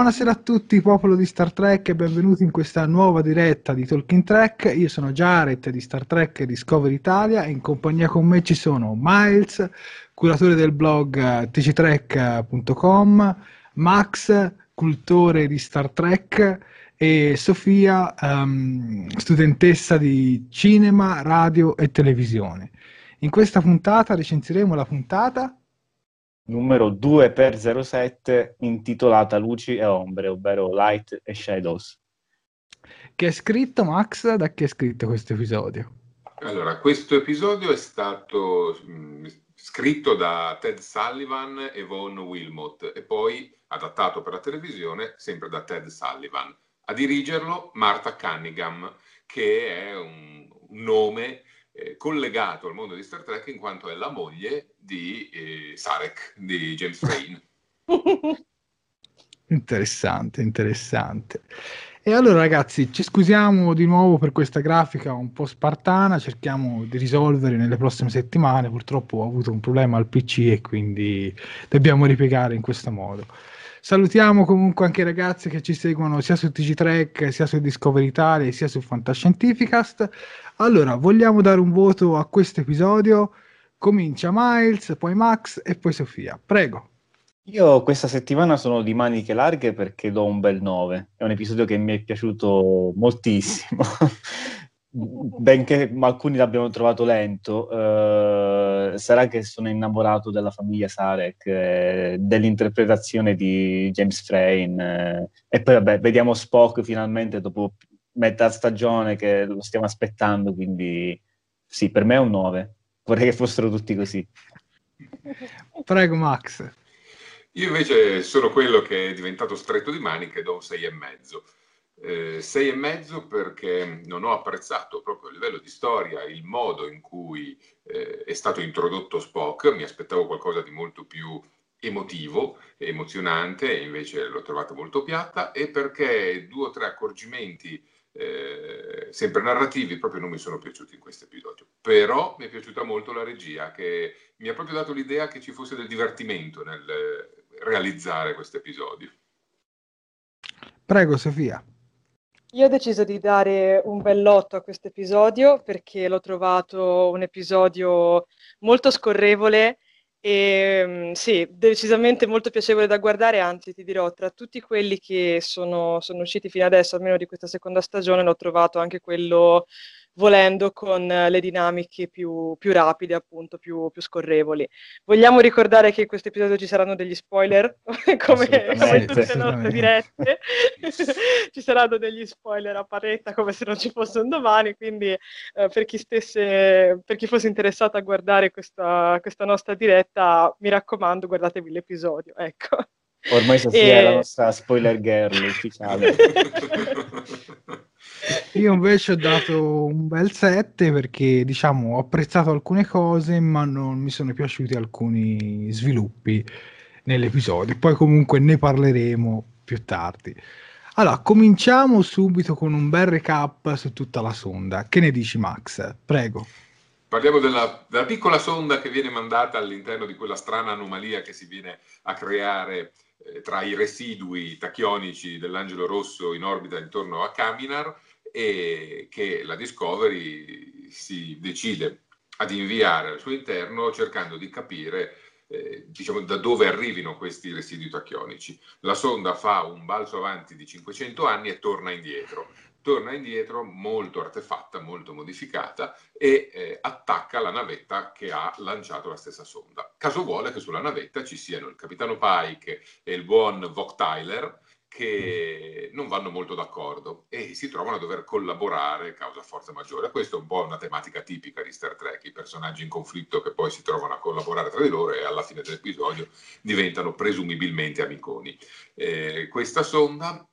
Buonasera a tutti, popolo di Star Trek, e benvenuti in questa nuova diretta di Talking Trek. Io sono Jared di Star Trek Discovery Italia e in compagnia con me ci sono Miles, curatore del blog tctrek.com, Max, cultore di Star Trek e Sofia, um, studentessa di cinema, radio e televisione. In questa puntata recensiremo la puntata numero 2x07 intitolata Luci e Ombre, ovvero Light e Shadows. Che è scritto, Max? Da chi è scritto questo episodio? Allora, questo episodio è stato mh, mm, scritto da Ted Sullivan e Von Wilmot e poi adattato per la televisione sempre da Ted Sullivan. A dirigerlo Martha Cunningham, che è un, un nome eh, collegato al mondo di Star Trek in quanto è la moglie di eh, Sarek, di James Crane. interessante, interessante. E allora ragazzi, ci scusiamo di nuovo per questa grafica un po' spartana, cerchiamo di risolvere nelle prossime settimane, purtroppo ho avuto un problema al PC e quindi dobbiamo ripiegare in questo modo. Salutiamo comunque anche i ragazzi che ci seguono sia su TG Trek, sia su Discovery Italia, sia su Fantascientificast. Allora, vogliamo dare un voto a questo episodio? Comincia Miles, poi Max e poi Sofia. Prego. Io questa settimana sono di maniche larghe perché do un bel 9. È un episodio che mi è piaciuto moltissimo. benché alcuni l'abbiano trovato lento, eh, sarà che sono innamorato della famiglia Sarek, eh, dell'interpretazione di James Frayne, eh, e poi vabbè, vediamo Spock finalmente dopo metà stagione che lo stiamo aspettando, quindi sì, per me è un 9. Vorrei che fossero tutti così. Prego Max. Io invece sono quello che è diventato stretto di maniche, do un 6,5 eh, sei e mezzo perché non ho apprezzato proprio a livello di storia il modo in cui eh, è stato introdotto Spock, mi aspettavo qualcosa di molto più emotivo, emozionante, e invece l'ho trovata molto piatta, e perché due o tre accorgimenti eh, sempre narrativi proprio non mi sono piaciuti in questo episodio. Però mi è piaciuta molto la regia, che mi ha proprio dato l'idea che ci fosse del divertimento nel realizzare questo episodio. Prego, Sofia. Io ho deciso di dare un bell'otto a questo episodio perché l'ho trovato un episodio molto scorrevole e mm, sì, decisamente molto piacevole da guardare, anzi ti dirò, tra tutti quelli che sono, sono usciti fino adesso, almeno di questa seconda stagione, l'ho trovato anche quello volendo con le dinamiche più, più rapide, appunto, più, più, scorrevoli. Vogliamo ricordare che in questo episodio ci saranno degli spoiler, come, come in tutte le nostre dirette. ci saranno degli spoiler a paretta come se non ci fosse un domani, quindi eh, per, chi stesse, per chi fosse interessato a guardare questa, questa nostra diretta, mi raccomando, guardatevi l'episodio. Ecco. Ormai Sofia e... è la nostra spoiler girl ufficiale. Io invece ho dato un bel 7 perché diciamo ho apprezzato alcune cose ma non mi sono piaciuti alcuni sviluppi nell'episodio. Poi comunque ne parleremo più tardi. Allora, cominciamo subito con un bel recap su tutta la sonda. Che ne dici Max? Prego. Parliamo della, della piccola sonda che viene mandata all'interno di quella strana anomalia che si viene a creare eh, tra i residui tachionici dell'angelo rosso in orbita intorno a Caminar e che la Discovery si decide ad inviare al suo interno cercando di capire eh, diciamo, da dove arrivino questi residui tachionici. La sonda fa un balzo avanti di 500 anni e torna indietro torna indietro molto artefatta, molto modificata e eh, attacca la navetta che ha lanciato la stessa sonda. Caso vuole che sulla navetta ci siano il capitano Pike e il buon Vok Tyler che non vanno molto d'accordo e si trovano a dover collaborare causa forza maggiore. Questa è un po' una tematica tipica di Star Trek, i personaggi in conflitto che poi si trovano a collaborare tra di loro e alla fine dell'episodio diventano presumibilmente amiconi. Eh, questa sonda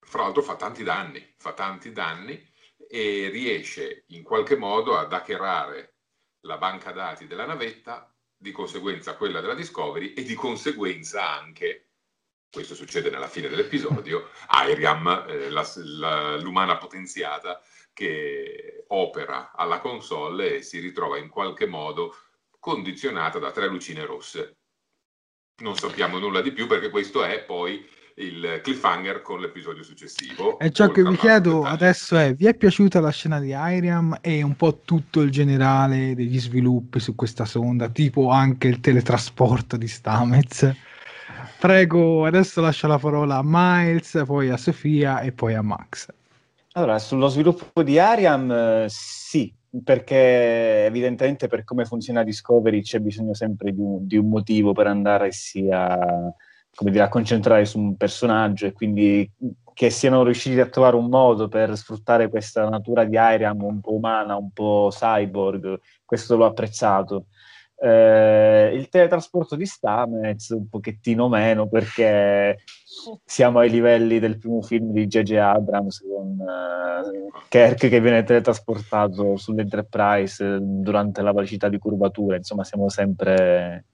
fra l'altro fa tanti danni, fa tanti danni e riesce in qualche modo ad hackerare la banca dati della navetta, di conseguenza quella della Discovery e di conseguenza anche, questo succede nella fine dell'episodio, Iriam, eh, la, la, l'umana potenziata che opera alla console e si ritrova in qualche modo condizionata da tre lucine rosse. Non sappiamo nulla di più perché questo è poi il cliffhanger con l'episodio successivo. E ciò che vi chiedo adesso è: vi è piaciuta la scena di Iriam e un po' tutto il generale degli sviluppi su questa sonda, tipo anche il teletrasporto di Stamez? Prego, adesso lascio la parola a Miles, poi a Sofia e poi a Max. Allora, sullo sviluppo di Ariam, eh, sì, perché evidentemente per come funziona Discovery c'è bisogno sempre di un, di un motivo per andare sia dire, a concentrare su un personaggio e quindi che siano riusciti a trovare un modo per sfruttare questa natura di Iriam un po' umana, un po' cyborg, questo l'ho apprezzato. Eh, il teletrasporto di Stamez un pochettino meno perché siamo ai livelli del primo film di J.J. Abrams con uh, Kirk che viene teletrasportato sull'Enterprise durante la velocità di curvatura, insomma siamo sempre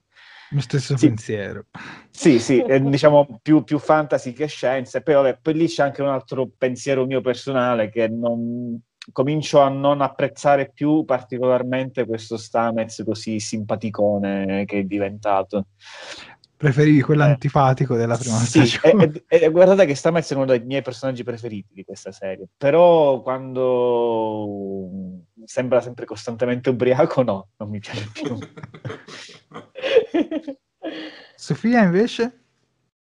lo stesso sì. pensiero. Sì, sì, è, diciamo più, più, fantasy che scienze, poi, vabbè, poi lì c'è anche un altro pensiero mio personale che non, comincio a non apprezzare più particolarmente questo Stamez così simpaticone che è diventato. Preferivi quello eh. antipatico della prima sì, stagione? E, e, guardate che Stamez è uno dei miei personaggi preferiti di questa serie, però quando sembra sempre costantemente ubriaco, no, non mi piace più. Sofia invece?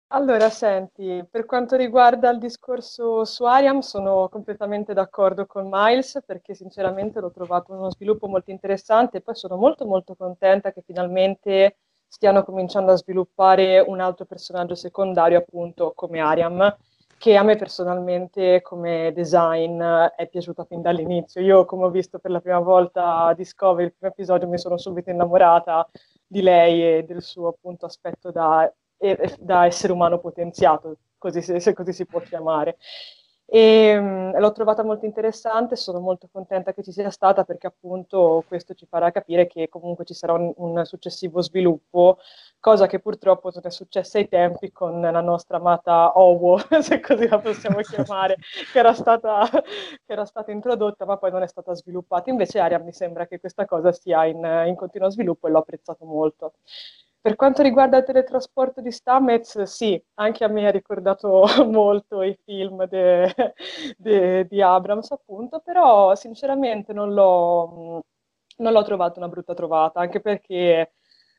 Allora, senti, per quanto riguarda il discorso su Ariam, sono completamente d'accordo con Miles perché sinceramente l'ho trovato uno sviluppo molto interessante e poi sono molto molto contenta che finalmente stiano cominciando a sviluppare un altro personaggio secondario appunto come Ariam che a me personalmente come design è piaciuta fin dall'inizio. Io, come ho visto per la prima volta Discovery, il primo episodio, mi sono subito innamorata di lei e del suo appunto aspetto da, da essere umano potenziato, così, se così si può chiamare. E um, l'ho trovata molto interessante, sono molto contenta che ci sia stata perché appunto questo ci farà capire che comunque ci sarà un, un successivo sviluppo, cosa che purtroppo non è successa ai tempi con la nostra amata Owo, se così la possiamo chiamare, che, era stata, che era stata introdotta ma poi non è stata sviluppata. Invece Aria mi sembra che questa cosa sia in, in continuo sviluppo e l'ho apprezzato molto. Per quanto riguarda il teletrasporto di Stamez, sì, anche a me ha ricordato molto i film de, de, di Abrams, appunto, però sinceramente non l'ho, non l'ho trovato una brutta trovata, anche perché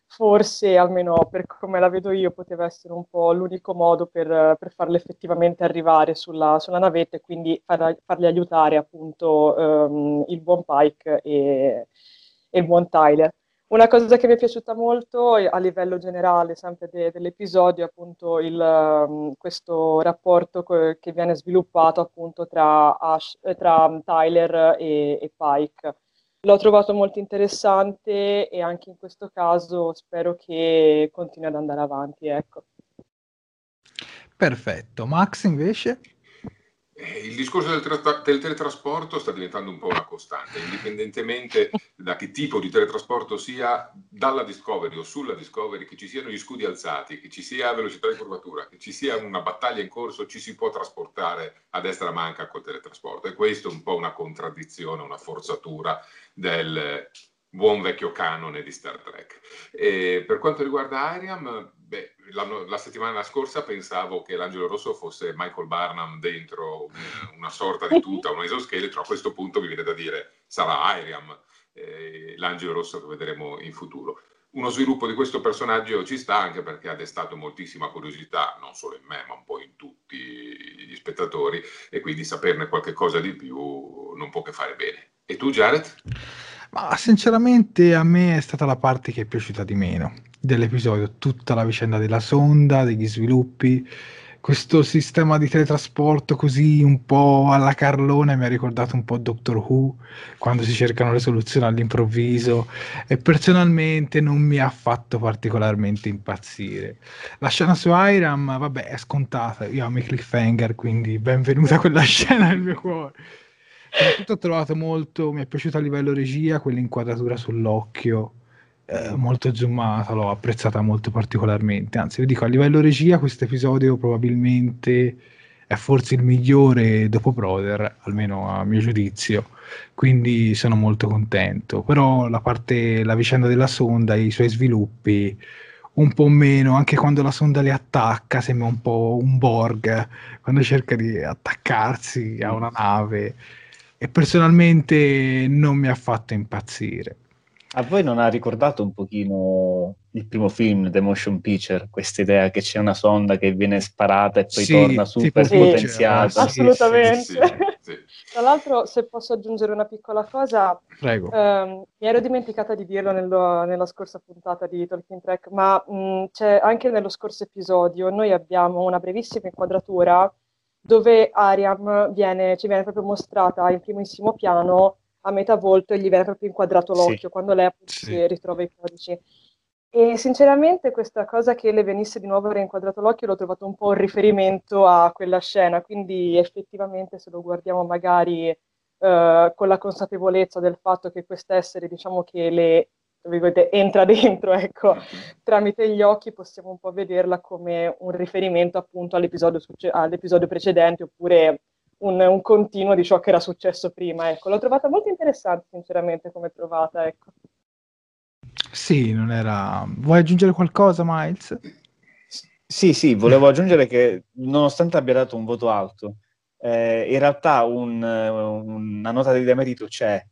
forse, almeno per come la vedo io, poteva essere un po' l'unico modo per, per farle effettivamente arrivare sulla, sulla navetta e quindi far, farli aiutare appunto um, il buon Pike e, e il buon Tyler. Una cosa che mi è piaciuta molto a livello generale, sempre de- dell'episodio, è appunto il, um, questo rapporto co- che viene sviluppato appunto tra, Ash, eh, tra Tyler e, e Pike. L'ho trovato molto interessante e anche in questo caso spero che continui ad andare avanti. Ecco. Perfetto. Max invece? Eh, il discorso del, tra- del, teletrasporto sta diventando un po' una costante, indipendentemente da che tipo di teletrasporto sia, dalla Discovery o sulla Discovery, che ci siano gli scudi alzati, che ci sia velocità di curvatura, che ci sia una battaglia in corso, ci si può trasportare a destra manca col teletrasporto. E questo è un po' una contraddizione, una forzatura del buon vecchio canone di Star Trek. E per quanto riguarda Ariam, beh, la, settimana scorsa pensavo che l'angelo rosso fosse Michael Barnum dentro una sorta di tuta, un esoscheletro, a questo punto mi viene da dire sarà Ariam, eh, l'angelo rosso che vedremo in futuro. uno sviluppo di questo personaggio ci sta anche perché ha destato moltissima curiosità, non solo in me, ma un po' in tutti gli spettatori, e quindi saperne qualche cosa di più non può che fare bene. E tu, Jared? Ma sinceramente a me è stata la parte che è piaciuta di meno dell'episodio, tutta la vicenda della sonda, degli sviluppi questo sistema di teletrasporto così un po' alla Carlone mi ha ricordato un po' Doctor Who quando si cercano le soluzioni all'improvviso e personalmente non mi ha fatto particolarmente impazzire. La scena su Iram, vabbè, è scontata, io amo i cliffhanger, quindi benvenuta quella scena nel mio cuore. Soprattutto ho trovato molto, mi è piaciuta a livello regia quell'inquadratura sull'occhio eh, molto zoomata, l'ho apprezzata molto particolarmente. Anzi, vi dico, a livello regia questo episodio probabilmente è forse il migliore dopo Brother, almeno a mio giudizio, quindi sono molto contento. Però la parte, la vicenda della sonda i suoi sviluppi un po' meno, anche quando la sonda li attacca, sembra un po' un Borg, quando cerca di attaccarsi a una nave e personalmente non mi ha fatto impazzire. A voi non ha ricordato un pochino il primo film, The Motion Picture, questa idea che c'è una sonda che viene sparata e poi sì, torna super sì, potenziata? Assolutamente. Sì, Tra l'altro, se posso aggiungere una piccola cosa, ehm, mi ero dimenticata di dirlo nello, nella scorsa puntata di Talking Track, ma mh, c'è anche nello scorso episodio, noi abbiamo una brevissima inquadratura dove Ariam viene, ci viene proprio mostrata in primissimo piano a metà volto e gli viene proprio inquadrato l'occhio sì. quando lei appunto sì. si ritrova i codici. E sinceramente questa cosa che le venisse di nuovo reinquadrato l'occhio l'ho trovato un po' un riferimento a quella scena, quindi effettivamente se lo guardiamo magari uh, con la consapevolezza del fatto che quest'essere, diciamo che le entra dentro, ecco, tramite gli occhi possiamo un po' vederla come un riferimento appunto all'episodio, succe- all'episodio precedente oppure un, un, continuo di ciò che era successo prima. Ecco. L'ho trovata molto interessante, sinceramente, come trovata. Ecco. Sì, non era... Vuoi aggiungere qualcosa, Miles? Sì, sì, volevo aggiungere che nonostante abbia dato un voto alto, eh, in realtà un, una nota di demerito c'è,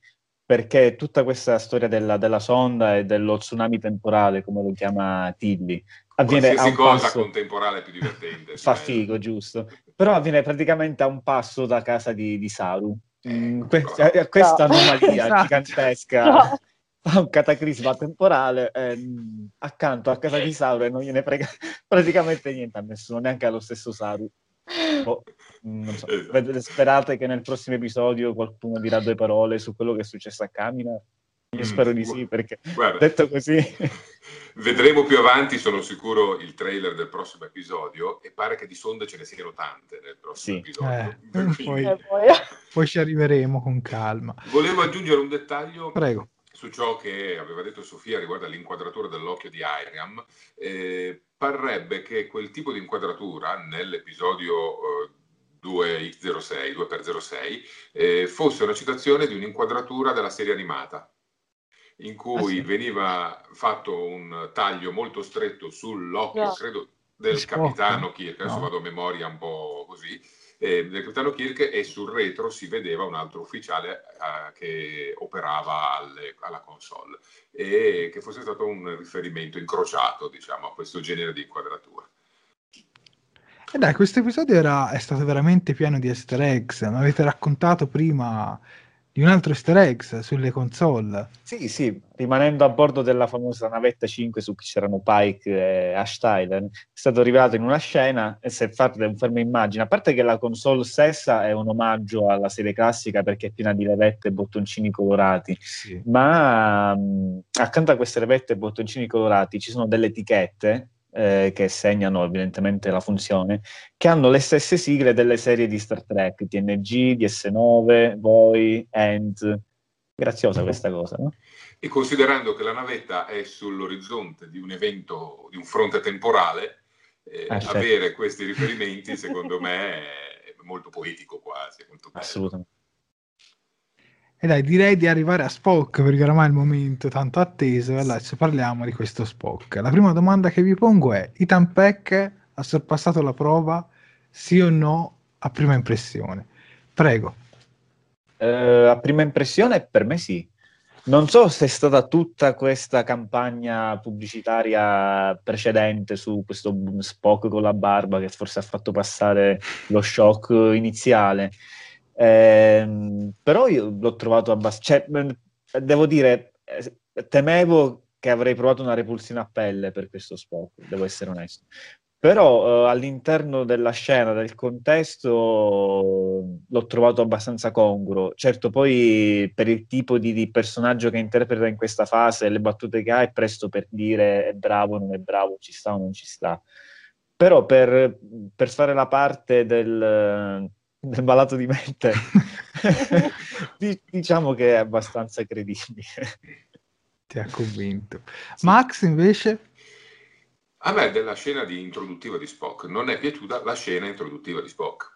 perché tutta questa storia della, della, sonda e dello tsunami temporale, come lo chiama Tilly, avviene Qualsiasi a un cosa passo... contemporale più divertente. Fa figo, giusto. Però avviene praticamente a un passo da casa di, di Saru. Mm, questa, eh, questa no. anomalia esatto. gigantesca no. fa un cataclisma temporale eh, accanto a casa di Saru e non gliene frega praticamente niente a nessuno, neanche allo stesso Saru. Oh, non so. esatto. Sperate che nel prossimo episodio qualcuno dirà due parole su quello che è successo a Camina? Io mm, spero di sì, perché Guarda, detto così... vedremo più avanti, sono sicuro, il trailer del prossimo episodio e pare che di sonde ce ne siano tante nel prossimo sì. episodio. Eh, poi, poi, ci arriveremo con calma. Volevo aggiungere un dettaglio Prego. Su ciò che aveva detto Sofia riguardo all'inquadratura dell'occhio di Iriam. Eh, parrebbe che quel tipo di inquadratura nell'episodio... Eh, 2x06, 2x06, eh, fosse una citazione di un'inquadratura della serie animata in cui ah, sì. veniva fatto un taglio molto stretto sull'occhio, no. credo, del capitano Kirk, adesso no. vado a memoria un po' così, eh, del capitano Kirk e sul retro si vedeva un altro ufficiale eh, che operava alle, alla console e che fosse stato un riferimento incrociato, diciamo, a questo genere di inquadratura. E dai, questo episodio era, è stato veramente pieno di easter eggs. Mi avete raccontato prima di un altro easter egg sulle console. Sì, sì, rimanendo a bordo della famosa navetta 5 su cui c'erano Pike e Ash Tyler, è stato rivelato in una scena, e se fate un fermo immagine, a parte che la console stessa è un omaggio alla serie classica perché è piena di levette e bottoncini colorati, sì. ma mh, accanto a queste levette e bottoncini colorati ci sono delle etichette eh, che segnano evidentemente la funzione, che hanno le stesse sigle delle serie di Star Trek, TNG, DS9, Voi, End. Graziosa questa cosa, no? E considerando che la navetta è sull'orizzonte di un evento, di un fronte temporale, eh, ah, certo. avere questi riferimenti secondo me è molto poetico quasi. Molto Assolutamente. E dai, direi di arrivare a Spock perché oramai è il momento tanto atteso e adesso parliamo di questo Spock. La prima domanda che vi pongo è: Ethan Peck ha sorpassato la prova, sì o no, a prima impressione? Prego. Uh, a prima impressione per me sì. Non so se è stata tutta questa campagna pubblicitaria precedente su questo Spock con la barba che forse ha fatto passare lo shock iniziale. Eh, però io l'ho trovato abbastanza... Cioè, devo dire, eh, temevo che avrei provato una repulsione a pelle per questo Spock, devo essere onesto. Però eh, all'interno della scena, del contesto, l'ho trovato abbastanza congruo. Certo, poi per il tipo di, di, personaggio che interpreta in questa fase, le battute che ha, è presto per dire è bravo non è bravo, ci sta o non ci sta. Però per, per fare la parte del, del malato di mente, diciamo che è abbastanza credibile. Ti ha convinto. Sì. Max invece? A me della scena di introduttiva di Spock non è piaciuta la scena introduttiva di Spock.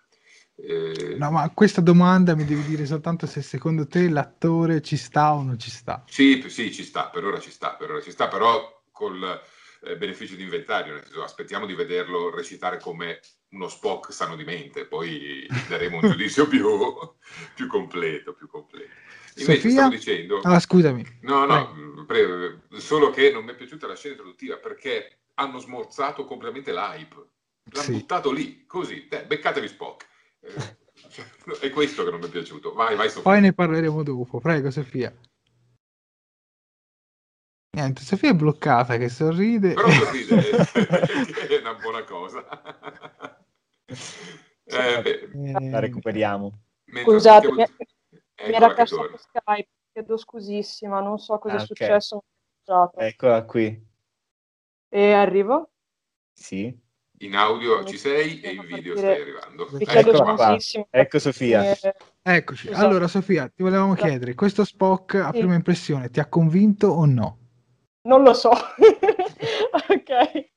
Eh... No, ma questa domanda mi devi dire soltanto se secondo te l'attore ci sta o non ci sta. Sì, sì, ci sta, per ora ci sta, per ora ci sta, però col eh, beneficio di inventario, nel senso, aspettiamo di vederlo recitare come uno Spock sano di mente, poi daremo un giudizio più, più completo, più completo. Invece Sofia? stavo dicendo... Ah, scusami. No, no, pre- solo che non mi è piaciuta la scena introduttiva perché hanno smorzato completamente l'hype. L'hanno sì. buttato lì, così, eh, beccatevi Spock. Eh, cioè, è questo che non mi è piaciuto. Vai, vai Sofia. Poi ne parleremo dopo. Prego Sofia. Niente, Sofia è bloccata che sorride. Però sorride, è una buona cosa. Eh, beh. La recuperiamo. Scusate, mi, mi era perso Skype, chiedo scusissima, non so cosa ah, è okay. successo. Eccola qui. E arrivo? Sì. In audio ci sei e in video stai arrivando. Ecco, ecco Sofia. Eh, Eccoci. Esatto. Allora Sofia, ti volevamo esatto. chiedere, questo Spock a sì. prima impressione ti ha convinto o no? Non lo so. ok.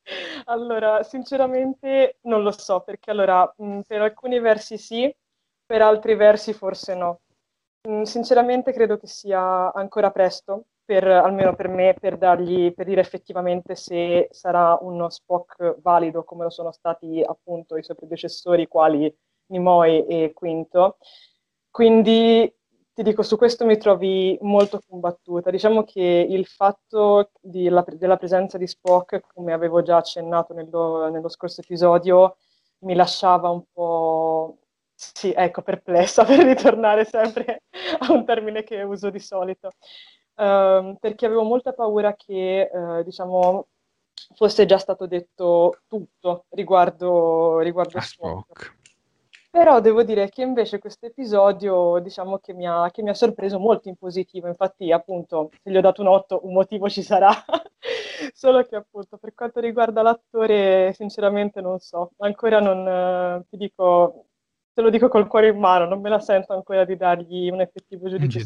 Allora, sinceramente non lo so, perché allora mh, per alcuni versi sì, per altri versi forse no. Mh, sinceramente credo che sia ancora presto per, almeno per me, per, dargli, per dire effettivamente se sarà uno Spock valido come lo sono stati appunto i suoi predecessori, quali Nimoy e Quinto. Quindi ti dico, su questo mi trovi molto combattuta. Diciamo che il fatto la, della presenza di Spock, come avevo già accennato nello, nello scorso episodio, mi lasciava un po' sì, ecco, perplessa per ritornare sempre a un termine che uso di solito uh, perché avevo molta paura che, uh, diciamo, fosse già stato detto tutto riguardo, riguardo a Spock. Però devo dire che invece questo episodio, diciamo che mi, ha, che mi ha sorpreso molto in positivo, infatti appunto se gli ho dato un 8 un motivo ci sarà, solo che appunto per quanto riguarda l'attore sinceramente non so, ancora non, eh, ti dico, te lo dico col cuore in mano, non me la sento ancora di dargli un effettivo giudizio.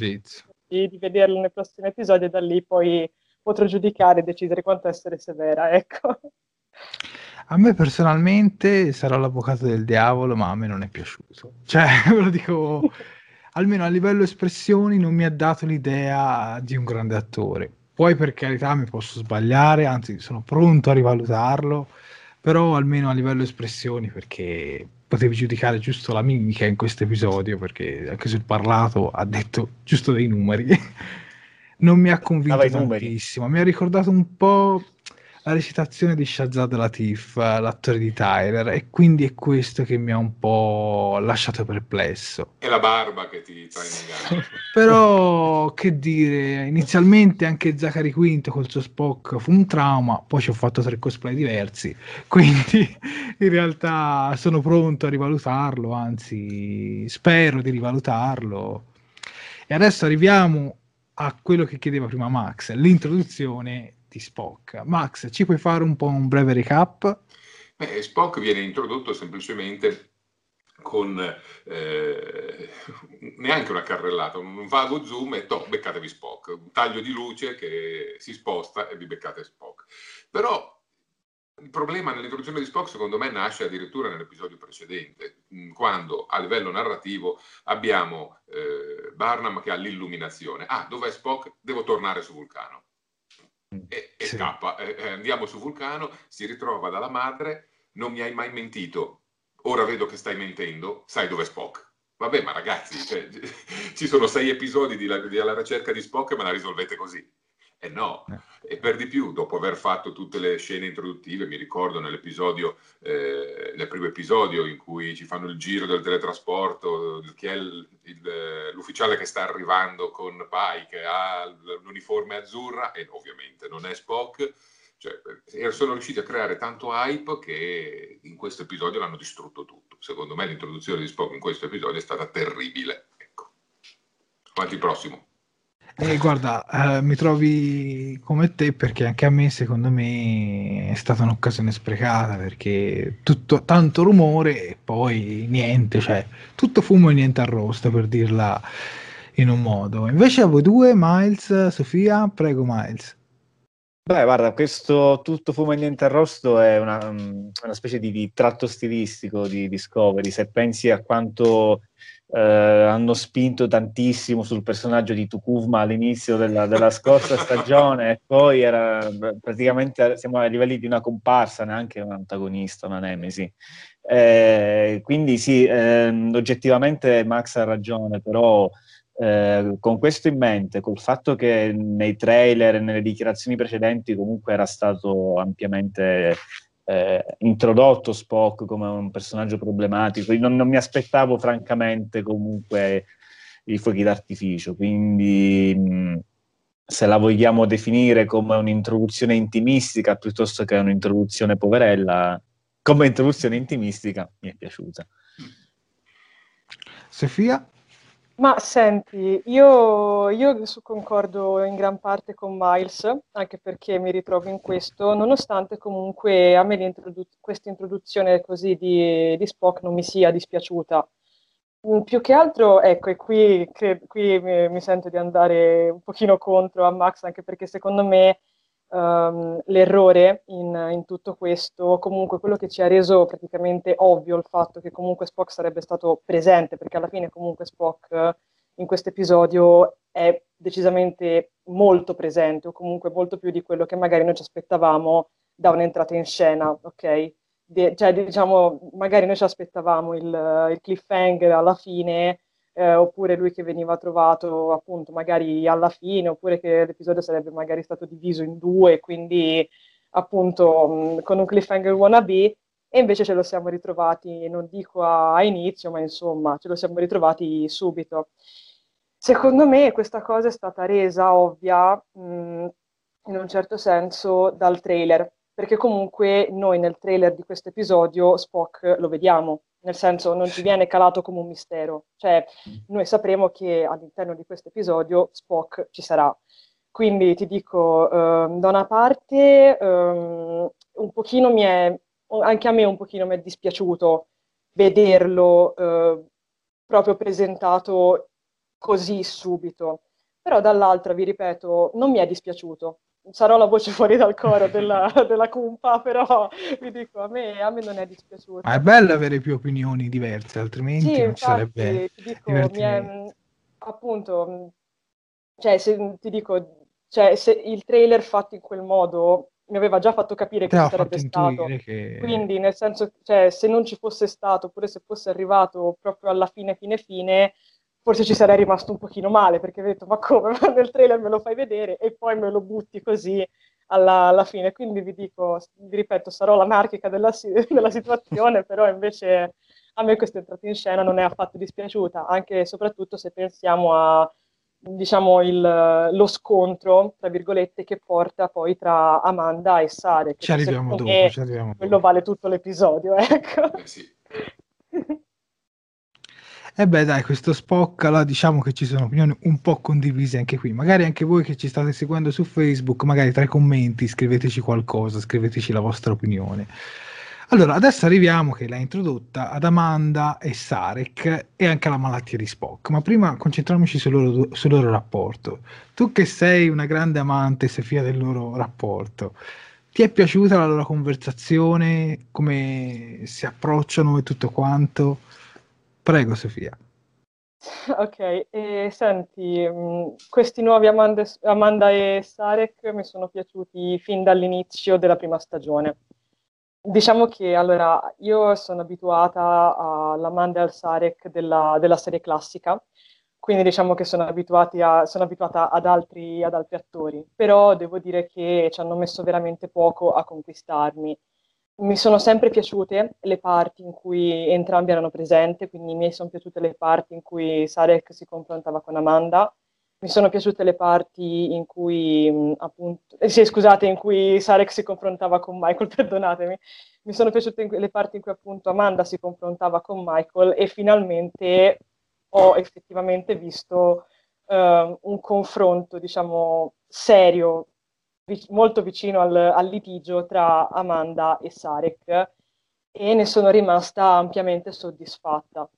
di, di vederlo nei prossimi episodi e da lì poi potrò giudicare e decidere quanto essere severa, ecco. A me personalmente sarò l'avvocato del diavolo, ma a me non è piaciuto. Cioè, ve lo dico, almeno a livello espressioni non mi ha dato l'idea di un grande attore. Poi per carità mi posso sbagliare, anzi sono pronto a rivalutarlo, però almeno a livello espressioni perché potevi giudicare giusto la mimica in questo episodio, perché anche sul parlato ha detto giusto dei numeri. non mi ha convinto tantissimo, mi ha ricordato un po' la recitazione di Shazad Latif, l'attore di Tyler, e quindi è questo che mi ha un po' lasciato perplesso. È la barba che ti in Però, che dire, inizialmente anche Zachary Quinto col suo Spock fu un trauma, poi ci ho fatto tre cosplay diversi, quindi in realtà sono pronto a rivalutarlo, anzi spero di rivalutarlo. E adesso arriviamo a quello che chiedeva prima Max, l'introduzione di Spock. Max, ci puoi fare un po' un breve recap? Beh, Spock viene introdotto semplicemente con eh, neanche una carrellata, un vago zoom e to, beccatevi Spock, un taglio di luce che si sposta e vi beccate Spock. Però il problema nell'introduzione di Spock secondo me nasce addirittura nell'episodio precedente, quando a livello narrativo abbiamo eh, Barnum che ha l'illuminazione. Ah, dov'è Spock? Devo tornare su Vulcano e, e sì. scappa. Eh, andiamo su Vulcano, si ritrova dalla madre, non mi hai mai mentito, ora vedo che stai mentendo, sai dove è Spock. Vabbè, ma ragazzi, cioè, ci sono sei episodi di, di alla ricerca di Spock e me la risolvete così. Eh no, eh. e per di più, dopo aver fatto tutte le scene introduttive, mi ricordo nell'episodio, eh, nel primo episodio in cui ci fanno il giro del teletrasporto, chi è il, il, l'ufficiale che sta arrivando con Pai, che ha l'uniforme azzurra, e ovviamente non è Spock, cioè, sono riusciti a creare tanto hype che in questo episodio l'hanno distrutto tutto. Secondo me l'introduzione di Spock in questo episodio è stata terribile. Ecco. Avanti il prossimo. Eh, guarda, eh, mi trovi come te perché anche a me, secondo me, è stata un'occasione sprecata perché tutto, tanto rumore e poi niente, cioè tutto fumo e niente arrosto per dirla in un modo. Invece a voi due, Miles, Sofia, prego Miles. Beh, guarda, questo tutto fumo e niente arrosto è una, una specie di, di, tratto stilistico di Discovery. Se pensi a quanto eh, hanno spinto tantissimo sul personaggio di Tukuvma all'inizio della, della scorsa stagione e poi era praticamente siamo a livelli di una comparsa, neanche un antagonista, una nemesi. Eh, quindi sì, eh, oggettivamente Max ha ragione, però eh, con questo in mente, col fatto che nei trailer e nelle dichiarazioni precedenti comunque era stato ampiamente eh, introdotto Spock come un personaggio problematico, non, non, mi aspettavo francamente comunque i fuochi d'artificio, quindi mh, se la vogliamo definire come un'introduzione intimistica piuttosto che un'introduzione poverella, come introduzione intimistica mi è piaciuta. Sofia? Ma senti, io, io concordo in gran parte con Miles, anche perché mi ritrovo in questo, nonostante comunque a me questa introduzione così di, di, Spock non mi sia dispiaciuta. Mm, più che altro, ecco, e qui, che, qui mi, sento di andare un pochino contro a Max, anche perché secondo me um, l'errore in, in, tutto questo, comunque quello che ci ha reso praticamente ovvio il fatto che comunque Spock sarebbe stato presente, perché alla fine comunque Spock in questo episodio è decisamente molto presente, o comunque molto più di quello che magari noi ci aspettavamo da un'entrata in scena, ok? De- cioè, diciamo, magari noi ci aspettavamo il, il cliffhanger alla fine, eh, oppure lui che veniva trovato appunto magari alla fine, oppure che l'episodio sarebbe magari stato diviso in due, quindi appunto mh, con un cliffhanger wannabe, e invece ce lo siamo ritrovati, non dico a, a inizio, ma insomma ce lo siamo ritrovati subito. Secondo me questa cosa è stata resa ovvia mh, in un certo senso dal trailer, perché comunque noi nel trailer di questo episodio Spock lo vediamo, nel senso non ci viene calato come un mistero, cioè noi sapremo che all'interno di questo episodio Spock ci sarà. Quindi ti dico, um, da una parte um, un pochino mi è, anche a me un pochino mi è dispiaciuto vederlo uh, proprio presentato così subito, però dall'altra, vi ripeto, non mi è dispiaciuto, sarò la voce fuori dal coro della, della cumpa, però vi dico, a me, a me, non è dispiaciuto. Ma è bello avere più opinioni diverse, altrimenti sì, non infatti, sarebbe ti dico, mi è, appunto, cioè, se, ti dico, cioè, se il trailer fatto in quel modo mi aveva già fatto capire che sarebbe stato. Che... Quindi, nel senso, cioè, se non ci fosse stato, oppure se fosse arrivato proprio alla fine, fine, fine, forse ci sarei rimasto un pochino male perché ho detto ma come nel trailer me lo fai vedere e poi me lo butti così alla, alla fine quindi vi dico vi ripeto sarò l'anarchica della, della situazione però invece a me questa entrata in scena non è affatto dispiaciuta anche e soprattutto se pensiamo a diciamo il, lo scontro tra virgolette che porta poi tra Amanda e Sare ci arriviamo dopo, ci arriviamo quello dopo. vale tutto l'episodio ecco eh sì. E eh beh, dai, questo Spock, allora diciamo che ci sono opinioni un po' condivise anche qui. Magari anche voi che ci state seguendo su Facebook, magari tra i commenti scriveteci qualcosa, scriveteci la vostra opinione. Allora, adesso arriviamo che l'ha introdotta ad Amanda e Sarek e anche alla malattia di Spock, ma prima concentriamoci sul loro, sul loro rapporto. Tu che sei una grande amante, Sofia, del loro rapporto, ti è piaciuta la loro conversazione, come si approcciano e tutto quanto? Prego, Sofia. Ok, e senti, questi nuovi Amanda, Amanda e Sarek mi sono piaciuti fin dall'inizio della prima stagione. Diciamo che allora io sono abituata all'Amanda e al Sarek della, della serie classica, quindi diciamo che sono, a, sono abituata ad altri, ad altri, attori, però devo dire che ci hanno messo veramente poco a conquistarmi. Mi sono sempre piaciute le parti in cui entrambi erano presenti, quindi mi sono piaciute le parti in cui Sarek si confrontava con Amanda, mi sono piaciute le parti in cui, appunto, eh, sì, scusate, in cui Sarek si confrontava con Michael, perdonatemi, mi sono piaciute le parti in cui appunto Amanda si confrontava con Michael e finalmente ho effettivamente visto uh, un confronto, diciamo, serio, vic- molto vicino al, al, litigio tra Amanda e Sarek e ne sono rimasta ampiamente soddisfatta.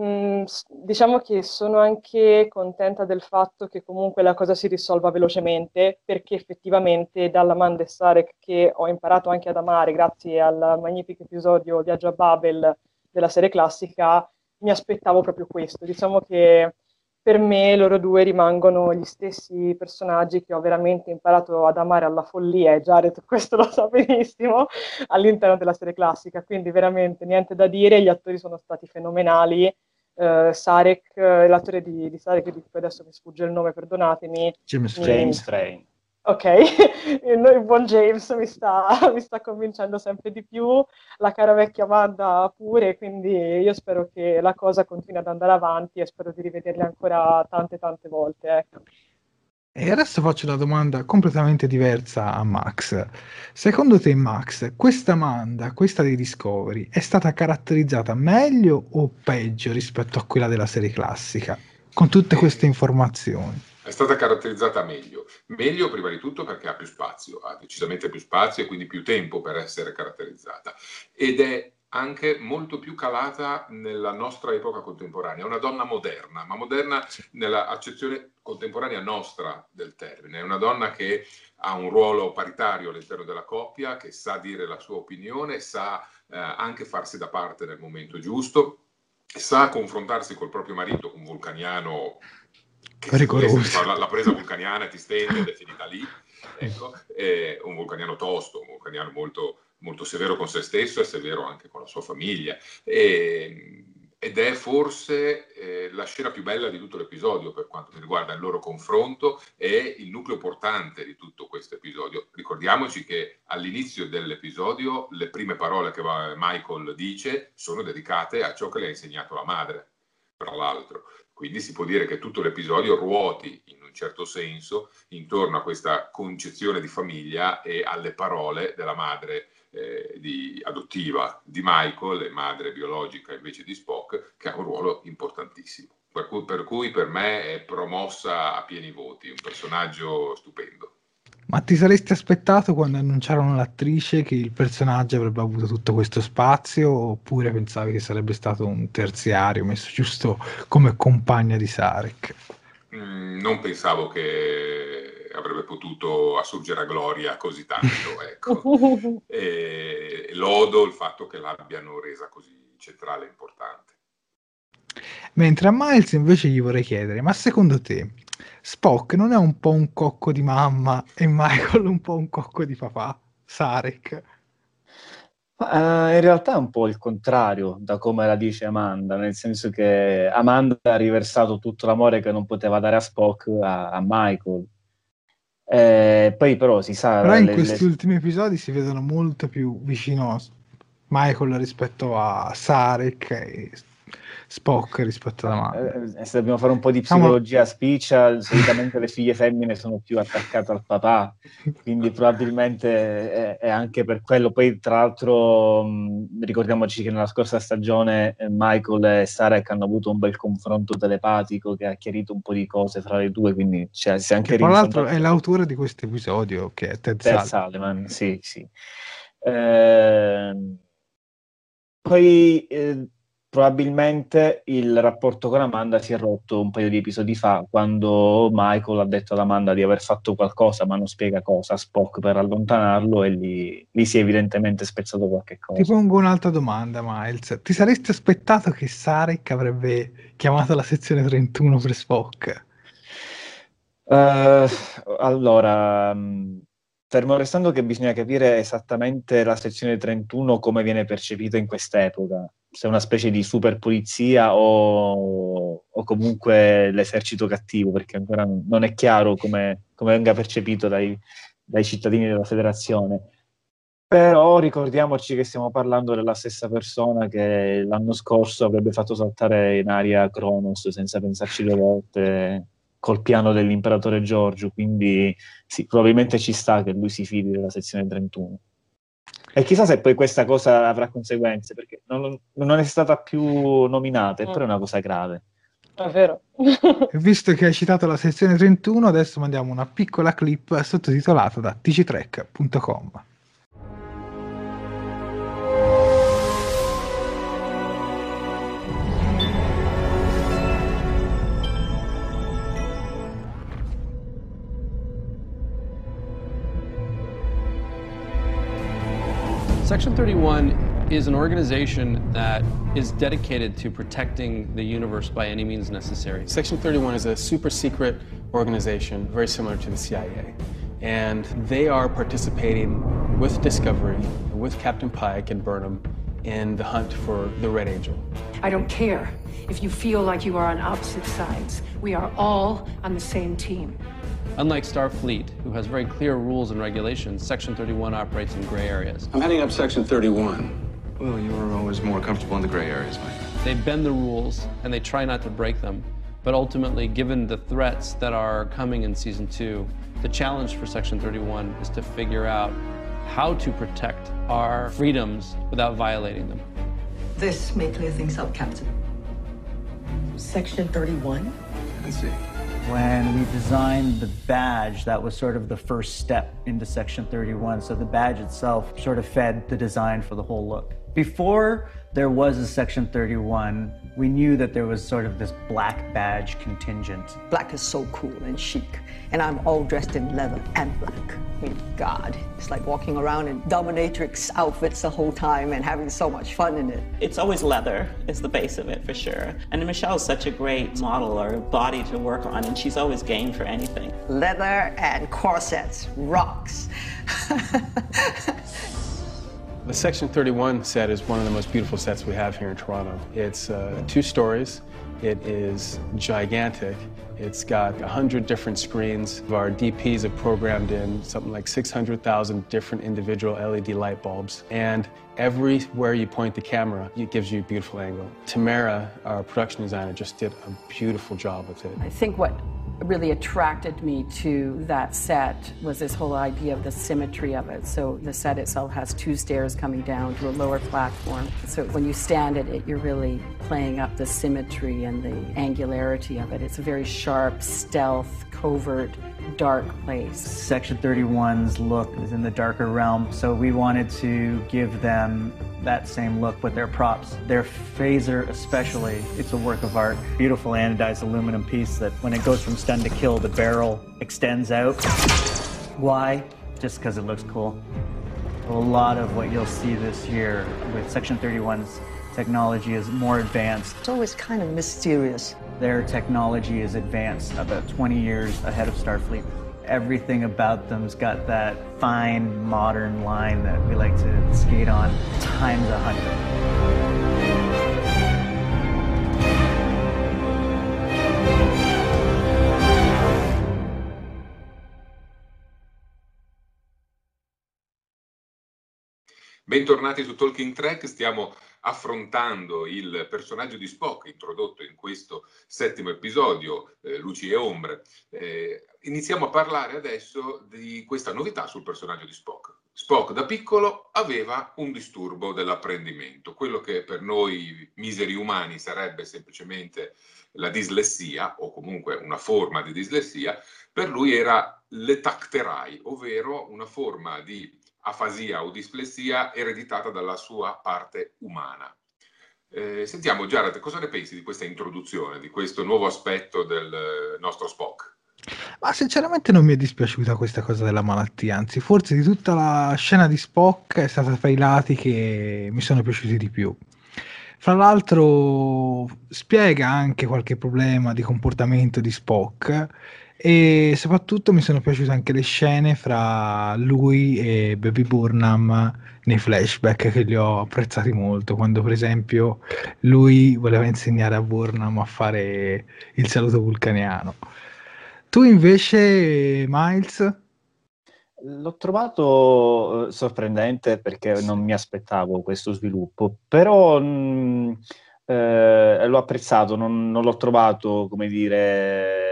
Mm, diciamo che sono anche contenta del fatto che comunque la cosa si risolva velocemente, perché effettivamente dall'Amanda e Sarek che ho imparato anche ad amare grazie al magnifico episodio Viaggio a Babel della serie classica, mi aspettavo proprio questo. Diciamo che per me loro due rimangono gli stessi personaggi che ho veramente imparato ad amare alla follia, e Jared questo lo sa benissimo, all'interno della serie classica, quindi veramente niente da dire, gli attori sono stati fenomenali. Uh, Sarek, l'attore di, di Sarek, di cui adesso mi sfugge il nome, perdonatemi. James, James Frame. Ok, il buon James mi sta, mi sta, convincendo sempre di più, la cara vecchia Amanda pure, quindi io spero che la cosa continui ad andare avanti e spero di rivederli ancora tante tante volte. Ecco. E adesso faccio una domanda completamente diversa a Max. Secondo te, Max, questa Amanda, questa di Discovery, è stata caratterizzata meglio o peggio rispetto a quella della serie classica? Con tutte queste informazioni è stata caratterizzata meglio. Meglio prima di tutto perché ha più spazio, ha decisamente più spazio e quindi più tempo per essere caratterizzata. Ed è anche molto più calata nella nostra epoca contemporanea. È una donna moderna, ma moderna nella accezione contemporanea nostra del termine. È una donna che ha un ruolo paritario all'interno della coppia, che sa dire la sua opinione, sa eh, anche farsi da parte nel momento giusto, sa confrontarsi col proprio marito, un vulcaniano Pericoloso. La, la, presa vulcaniana ti stende ed è finita lì. Ecco, è un vulcaniano tosto, un vulcaniano molto, molto severo con se stesso e severo anche con la sua famiglia. E, ed è forse eh, la scena più bella di tutto l'episodio per quanto mi riguarda il loro confronto e il nucleo portante di tutto questo episodio. Ricordiamoci che all'inizio dell'episodio le prime parole che Michael dice sono dedicate a ciò che le ha insegnato la madre, tra l'altro. Quindi si può dire che tutto l'episodio ruoti in un certo senso intorno a questa concezione di famiglia e alle parole della madre eh, di, adottiva di Michael e madre biologica invece di Spock, che ha un ruolo importantissimo. Per cui, per cui per me è promossa a pieni voti, un personaggio stupendo. Ma ti saresti aspettato quando annunciarono l'attrice che il personaggio avrebbe avuto tutto questo spazio oppure pensavi che sarebbe stato un terziario messo giusto come compagna di Sarek? Mm, non pensavo che avrebbe potuto assurgere a gloria così tanto, ecco. e lodo il fatto che l'abbiano resa così centrale e importante. Mentre a Miles invece gli vorrei chiedere, ma secondo te Spock non è un po' un cocco di mamma e Michael un po' un cocco di papà? Sarek. Uh, in realtà è un po' il contrario da come la dice Amanda, nel senso che Amanda ha riversato tutto l'amore che non poteva dare a Spock a, a Michael. Eh, poi però si sa... Però in le, questi le... ultimi episodi si vedono molto più vicino a Michael rispetto a Sarek e Spock rispetto alla madre. Eh, se dobbiamo fare un po' di psicologia speech, solitamente le figlie femmine sono più attaccate al papà, quindi probabilmente è, è anche per quello. Poi, tra l'altro, mh, ricordiamoci che nella scorsa stagione eh, Michael e Sarek hanno avuto un bel confronto telepatico che ha chiarito un po' di cose fra le due, quindi cioè, si è anche Tra l'altro è l'autore di questo episodio che è Ted, Ted Salman. sì, sì. Eh, poi... Eh, probabilmente il rapporto con Amanda si è rotto un paio di episodi fa quando Michael ha detto ad Amanda di aver fatto qualcosa ma non spiega cosa a Spock per allontanarlo e lì, lì si è evidentemente spezzato qualche cosa. Ti pongo un'altra domanda Miles, ti saresti aspettato che Sarek avrebbe chiamato la sezione 31 per Spock? Uh, allora, Fermo restando che bisogna capire esattamente la sezione 31 come viene percepita in quest'epoca, se è una specie di super polizia o, o comunque l'esercito cattivo, perché ancora non è chiaro come, come venga percepito dai, dai cittadini della federazione. Però ricordiamoci che stiamo parlando della stessa persona che l'anno scorso avrebbe fatto saltare in aria Kronos senza pensarci due volte col piano dell'imperatore Giorgio, quindi sì, probabilmente ci sta che lui si fidi della sezione 31. E chissà se poi questa cosa avrà conseguenze, perché non, non è stata più nominata, eppure è una cosa grave. È vero. Visto che hai citato la sezione 31, adesso mandiamo una piccola clip sottotitolata da tctrack.com. Section 31 is an organization that is dedicated to protecting the universe by any means necessary. Section 31 is a super secret organization, very similar to the CIA. And they are participating with Discovery, with Captain Pike and Burnham in the hunt for the Red Angel. I don't care if you feel like you are on opposite sides. We are all on the same team. Unlike Starfleet, who has very clear rules and regulations, Section 31 operates in gray areas. I'm heading up Section 31. Well, you were always more comfortable in the gray areas, Mike. They bend the rules and they try not to break them. But ultimately, given the threats that are coming in season two, the challenge for Section 31 is to figure out how to protect our freedoms without violating them. This may clear things up, Captain. Section 31? Let's see. When we designed the badge, that was sort of the first step into Section 31. So the badge itself sort of fed the design for the whole look. Before there was a Section 31, we knew that there was sort of this black badge contingent. Black is so cool and chic, and I'm all dressed in leather and black. I mean, God, it's like walking around in dominatrix outfits the whole time and having so much fun in it. It's always leather is the base of it for sure. And Michelle's such a great model or body to work on, and she's always game for anything. Leather and corsets, rocks. The Section 31 set is one of the most beautiful sets we have here in Toronto. It's uh, two stories. It is gigantic. It's got 100 different screens. Our DPs have programmed in something like 600,000 different individual LED light bulbs. And everywhere you point the camera, it gives you a beautiful angle. Tamara, our production designer, just did a beautiful job with it. I think what really attracted me to that set was this whole idea of the symmetry of it. So the set itself has two stairs coming down to a lower platform. So when you stand at it, you're really playing up the symmetry and the angularity of it. It's a very sharp, stealth, covert, dark place. Section 31's look is in the darker realm, so we wanted to give them that same look with their props. Their phaser, especially, it's a work of art. Beautiful anodized aluminum piece that when it goes from stun to kill, the barrel extends out. Why? Just because it looks cool. A lot of what you'll see this year with Section 31's technology is more advanced. It's always kind of mysterious. Their technology is advanced about 20 years ahead of Starfleet. Everything about them's got that fine modern line that we like to skate on times a hundred. Bentornati su Talking Track, stiamo affrontando il personaggio di Spock introdotto in questo settimo episodio, eh, Luci e Ombre. Eh, iniziamo a parlare adesso di questa novità sul personaggio di Spock. Spock da piccolo aveva un disturbo dell'apprendimento, quello che per noi miseri umani sarebbe semplicemente la dislessia o comunque una forma di dislessia, per lui era l'etacterai, ovvero una forma di afasia o displessia ereditata dalla sua parte umana. Eh, sentiamo Jared, cosa ne pensi di questa introduzione, di questo nuovo aspetto del nostro Spock? Ma sinceramente non mi è dispiaciuta questa cosa della malattia, anzi forse di tutta la scena di Spock è stata tra i lati che mi sono piaciuti di più. Fra l'altro spiega anche qualche problema di comportamento di Spock e soprattutto mi sono piaciute anche le scene fra lui e Baby Burnham nei flashback che li ho apprezzati molto, quando per esempio lui voleva insegnare a Burnham a fare il saluto vulcaniano. Tu invece, Miles? L'ho trovato eh, sorprendente perché non mi aspettavo questo sviluppo, però mh, eh, l'ho apprezzato, non, non l'ho trovato, come dire,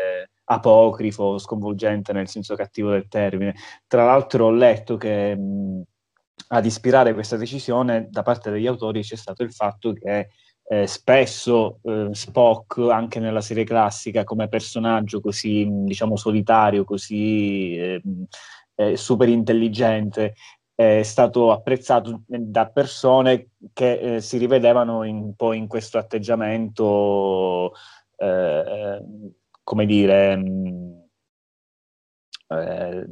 apocrifo, sconvolgente nel senso cattivo del termine. Tra l'altro ho letto che mh, ad ispirare questa decisione da parte degli autori c'è stato il fatto che eh, spesso eh, Spock, anche nella serie classica, come personaggio così, diciamo, solitario, così eh, eh, super intelligente, è stato apprezzato da persone che eh, si rivedevano un po' in questo atteggiamento eh, come dire, mm, eh,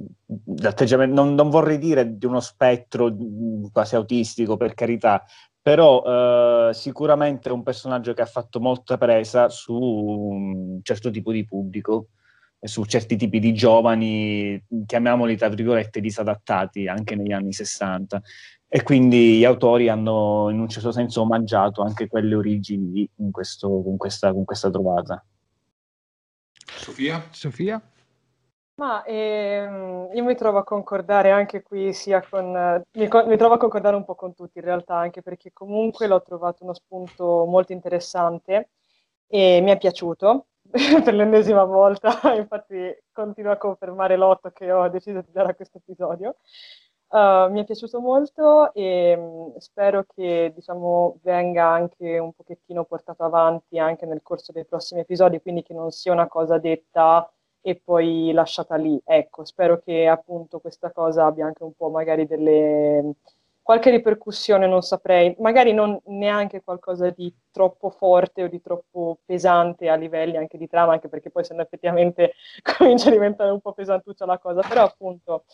non, non, vorrei dire di uno spettro mm, quasi autistico, per carità, però eh, sicuramente è un personaggio che ha fatto molta presa su un certo tipo di pubblico su certi tipi di giovani, chiamiamoli tra virgolette disadattati anche negli anni 60 e quindi gli autori hanno in un certo senso omaggiato anche quelle origini in, questo, con, questa, con questa trovata. Sofia? Sofia? Ma ehm, io mi trovo a concordare anche qui sia con... Mi, mi, trovo a concordare un po' con tutti in realtà, anche perché comunque l'ho trovato uno spunto molto interessante e mi è piaciuto per l'ennesima volta, infatti continuo a confermare l'otto che ho deciso di dare a questo episodio. Uh, mi è piaciuto molto e mh, spero che diciamo, venga anche un pochettino portato avanti anche nel corso dei prossimi episodi, quindi che non sia una cosa detta e poi lasciata lì. Ecco, spero che appunto questa cosa abbia anche un po' magari delle qualche ripercussione, non saprei, magari non neanche qualcosa di troppo forte o di troppo pesante a livelli anche di trama, anche perché poi se no effettivamente comincia a diventare un po' pesantuccia la cosa, però appunto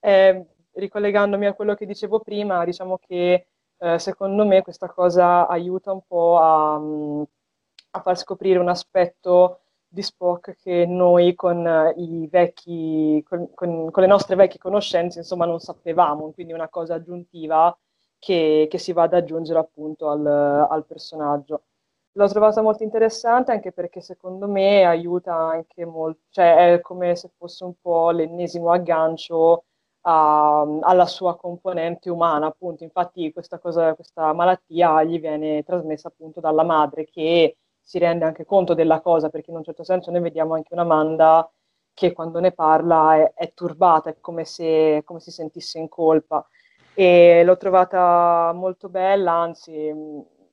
eh, ricollegandomi a quello che dicevo prima, diciamo che eh, secondo me questa cosa aiuta un po' a, a far scoprire un aspetto di Spock che noi con, i vecchi, con, con, con, le nostre vecchie conoscenze insomma non sapevamo, quindi una cosa aggiuntiva che, che si va ad aggiungere appunto al, al, personaggio. L'ho trovata molto interessante anche perché secondo me aiuta anche molto, cioè è come se fosse un po' l'ennesimo aggancio a, alla sua componente umana, appunto. Infatti questa, cosa, questa malattia gli viene trasmessa appunto dalla madre che si rende anche conto della cosa, perché in un certo senso noi vediamo anche una Manda che quando ne parla è, è turbata, è come se come si sentisse in colpa. E l'ho trovata molto bella, anzi,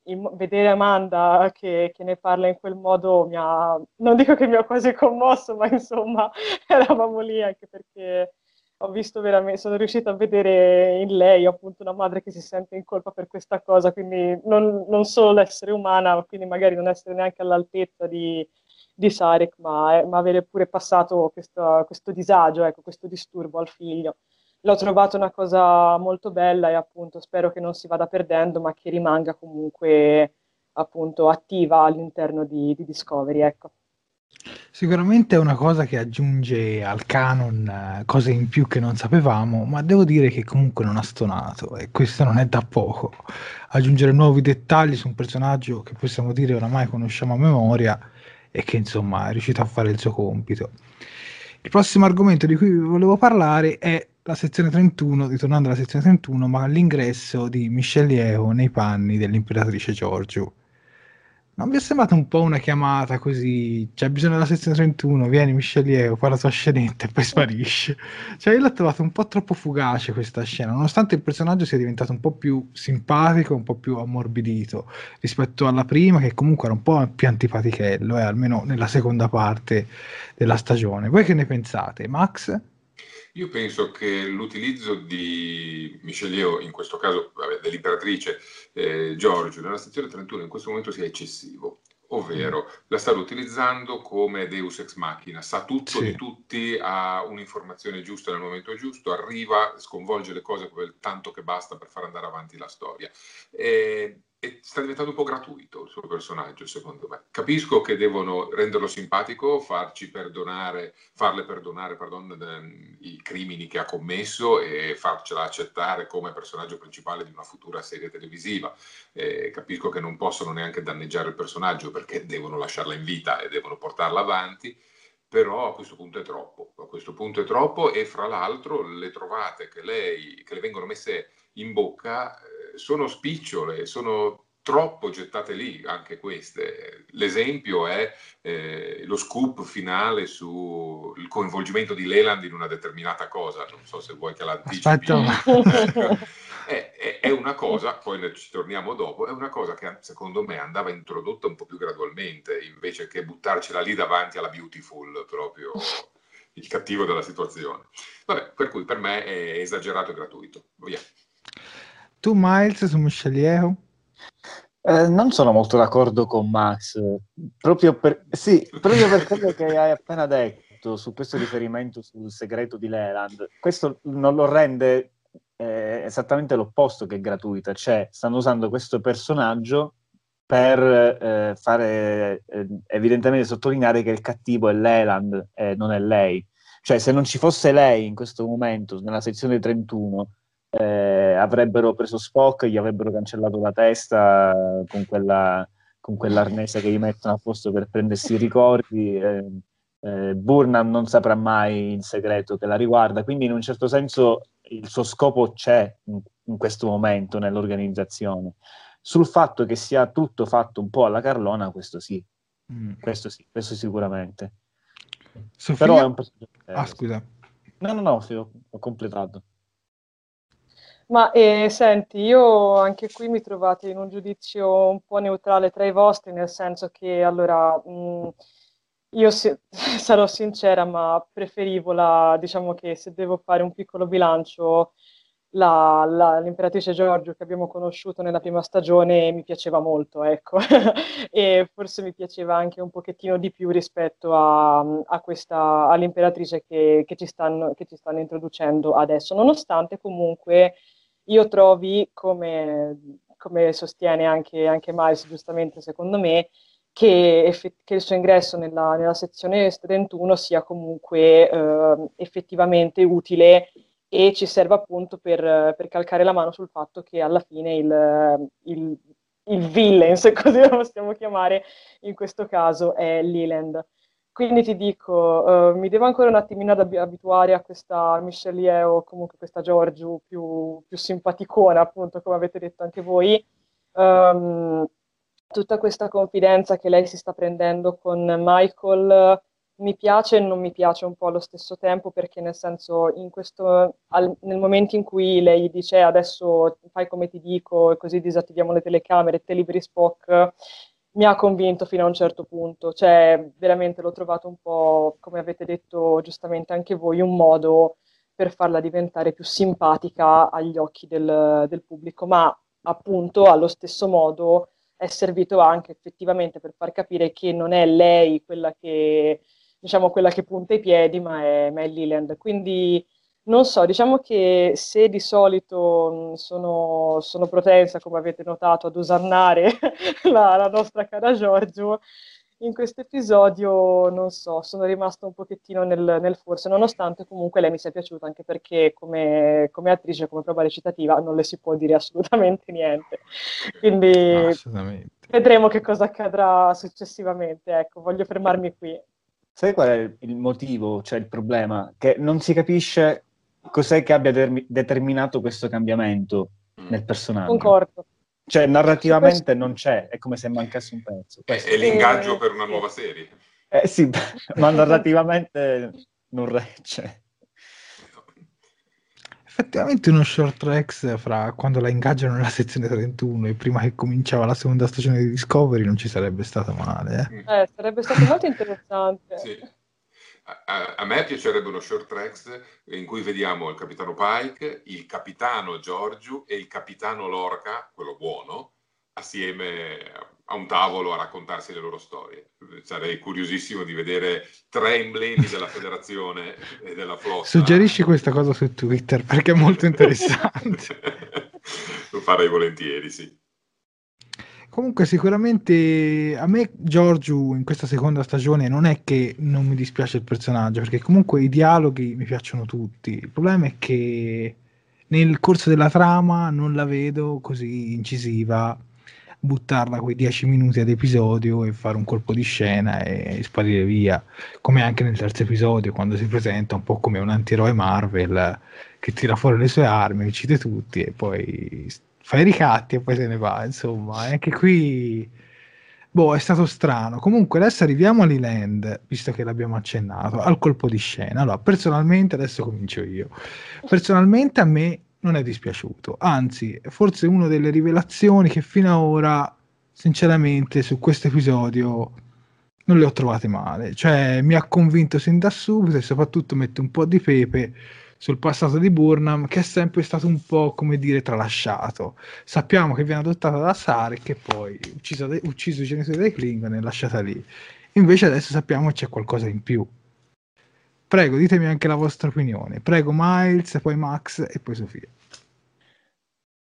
il, vedere Amanda che, che, ne parla in quel modo mi ha, non dico che mi ha quasi commosso, ma insomma eravamo lì anche perché ho visto veramente, sono riuscita a vedere in lei appunto una madre che si sente in colpa per questa cosa, quindi non, non solo l'essere umana, quindi magari non essere neanche all'altezza di, di Sarek, ma, eh, ma, avere pure passato questo, questo disagio, ecco, questo disturbo al figlio. L'ho trovato una cosa molto bella e appunto spero che non si vada perdendo, ma che rimanga comunque appunto attiva all'interno di, di Discovery, ecco. Sicuramente è una cosa che aggiunge al canon eh, cose in più che non sapevamo, ma devo dire che comunque non ha stonato e questo non è da poco. Aggiungere nuovi dettagli su un personaggio che possiamo dire oramai conosciamo a memoria e che insomma è riuscito a fare il suo compito. Il prossimo argomento di cui volevo parlare è la sezione 31, ritornando alla sezione 31, ma l'ingresso di Michelle Yeoh nei panni dell'imperatrice Giorgio. Non vi è sembrata un po' una chiamata così? C'è bisogno della sezione 31, vieni Michelieu, fa la tua scenetta e poi sparisce. Cioè, io l'ho trovato un po' troppo fugace questa scena, nonostante il personaggio sia diventato un po' più simpatico, un po' più ammorbidito rispetto alla prima, che comunque era un po' più antipatichello, eh, almeno nella seconda parte della stagione. Voi che ne pensate? Max? Io penso che l'utilizzo di Michelio, in questo caso dell'imperatrice eh, Giorgio, nella stazione 31 in questo momento sia eccessivo, ovvero mm. la sta utilizzando come Deus ex machina, sa tutto sì. di tutti, ha un'informazione giusta nel momento giusto, arriva, sconvolge le cose quel tanto che basta per far andare avanti la storia. E e sta diventando un po' gratuito il suo personaggio, secondo me. Capisco che devono renderlo simpatico, farci perdonare, farle perdonare pardon, i crimini che ha commesso e farcela accettare come personaggio principale di una futura serie televisiva. Eh, capisco che non possono neanche danneggiare il personaggio perché devono lasciarla in vita e devono portarla avanti però a questo punto è troppo, a questo punto è troppo e fra l'altro le trovate che, lei, che le vengono messe in bocca sono spicciole, sono troppo gettate lì anche queste. L'esempio è eh, lo scoop finale sul coinvolgimento di Leland in una determinata cosa, non so se vuoi che l'anticipi. è, è, è, una cosa, poi ci torniamo dopo, è una cosa che secondo me andava introdotta un po' più gradualmente, invece che buttarcela lì davanti alla Beautiful, proprio il cattivo della situazione. Vabbè, per cui per me è esagerato e gratuito. Via. Tu Miles su Michelieu? Eh, non sono molto d'accordo con Max, proprio per, sì, proprio per quello che hai appena detto su questo riferimento sul segreto di Leland. Questo non lo rende eh, esattamente l'opposto che gratuita, cioè stanno usando questo personaggio per eh, fare eh, evidentemente sottolineare che il cattivo è Leland e non è lei. Cioè, se non ci fosse lei in questo momento, nella sezione 31, eh, avrebbero preso Spock, gli avrebbero cancellato la testa con, quella, con quell'arnese che gli mettono a posto per prendersi i ricordi. Eh, eh, Burnham non saprà mai il segreto che la riguarda, quindi in un certo senso il suo scopo c'è in, in questo momento nell'organizzazione. Sul fatto che sia tutto fatto un po' alla Carlona, questo sì, mm. questo sì, questo sicuramente. Sofia... Però è un personaggio... Ah, scusa. No, no, no, ho completato. Ma eh, senti, io anche qui mi trovate in un giudizio un po' neutrale tra i vostri, nel senso che allora mh, io si- sarò sincera, ma preferivo la, diciamo che se devo fare un piccolo bilancio, la, la, l'imperatrice Giorgio che abbiamo conosciuto nella prima stagione mi piaceva molto, ecco, e forse mi piaceva anche un pochettino di più rispetto a, a questa, all'imperatrice che, che, ci stanno, che ci stanno introducendo adesso, nonostante comunque io trovi, come, come sostiene anche, anche Miles, giustamente secondo me, che, effett- che il suo ingresso nella, nella, sezione 31 sia comunque eh, effettivamente utile e ci serve appunto per, per, calcare la mano sul fatto che alla fine il, il, il villain, se così lo possiamo chiamare, in questo caso è Leland. Quindi ti dico, uh, mi devo ancora un attimino abituare a questa Michelle o comunque questa Giorgio più, più, simpaticona, appunto, come avete detto anche voi. Um, tutta questa confidenza che lei si sta prendendo con Michael mi piace e non mi piace un po' allo stesso tempo perché nel senso questo, al, nel momento in cui lei dice eh, adesso fai come ti dico e così disattiviamo le telecamere, te liberi Spock, mi ha convinto fino a un certo punto, cioè veramente l'ho trovato un po', come avete detto giustamente anche voi, un modo per farla diventare più simpatica agli occhi del, del pubblico, ma appunto allo stesso modo è servito anche effettivamente per far capire che non è lei quella che, diciamo, quella che punta i piedi, ma è, ma Leland. Quindi non so, diciamo che se di solito sono, sono propensa, come avete notato, ad usannare la, la nostra cara Giorgio, in questo episodio, non so, sono rimasta un pochettino nel, nel, forse, nonostante comunque lei mi sia piaciuta, anche perché come, come, attrice, come prova recitativa, non le si può dire assolutamente niente. Quindi vedremo che cosa accadrà successivamente. Ecco, voglio fermarmi qui. Sai qual è il motivo, cioè il problema? Che non si capisce cos'è che abbia termi- determinato questo cambiamento nel personaggio. Concordo. Cioè, narrativamente non c'è, è come se mancasse un pezzo. Questo. È, l'ingaggio per una nuova serie. Eh sì, ma narrativamente non regge. Effettivamente uno short tracks fra quando la ingaggiano nella sezione 31 e prima che cominciava la seconda stagione di Discovery non ci sarebbe stato male. Eh, eh sarebbe stato molto interessante. Sì. A, a, me piacerebbe uno short tracks in cui vediamo il capitano Pike, il capitano Giorgio e il capitano Lorca, quello buono, assieme a un tavolo a raccontarsi le loro storie. Sarei curiosissimo di vedere tre emblemi della federazione e della flotta. Suggerisci questa cosa su Twitter perché è molto interessante. Lo farei volentieri, sì. Comunque sicuramente a me Giorgio in questa seconda stagione non è che non mi dispiace il personaggio, perché comunque i dialoghi mi piacciono tutti. Il problema è che nel corso della trama non la vedo così incisiva buttarla quei dieci minuti ad episodio e fare un colpo di scena e sparire via, come anche nel terzo episodio quando si presenta un po' come un antieroe Marvel che tira fuori le sue armi, uccide tutti e poi fa i ricatti e poi se ne va, insomma, anche qui boh, è stato strano. Comunque adesso arriviamo all'Eland, visto che l'abbiamo accennato, al colpo di scena. Allora, personalmente adesso comincio io. Personalmente a me non è dispiaciuto, anzi, forse una delle rivelazioni che fino ad ora, sinceramente, su questo episodio non le ho trovate male. Cioè, mi ha convinto sin da subito e soprattutto mette un po' di pepe sul passato di Burnham, che è sempre stato un po', come dire, tralasciato. Sappiamo che viene adottata da Sarek che poi ucciso, de- ucciso i genitori dei Klingon e lasciata lì. Invece adesso sappiamo che c'è qualcosa in più. Prego, ditemi anche la vostra opinione. Prego Miles, poi Max e poi Sofia.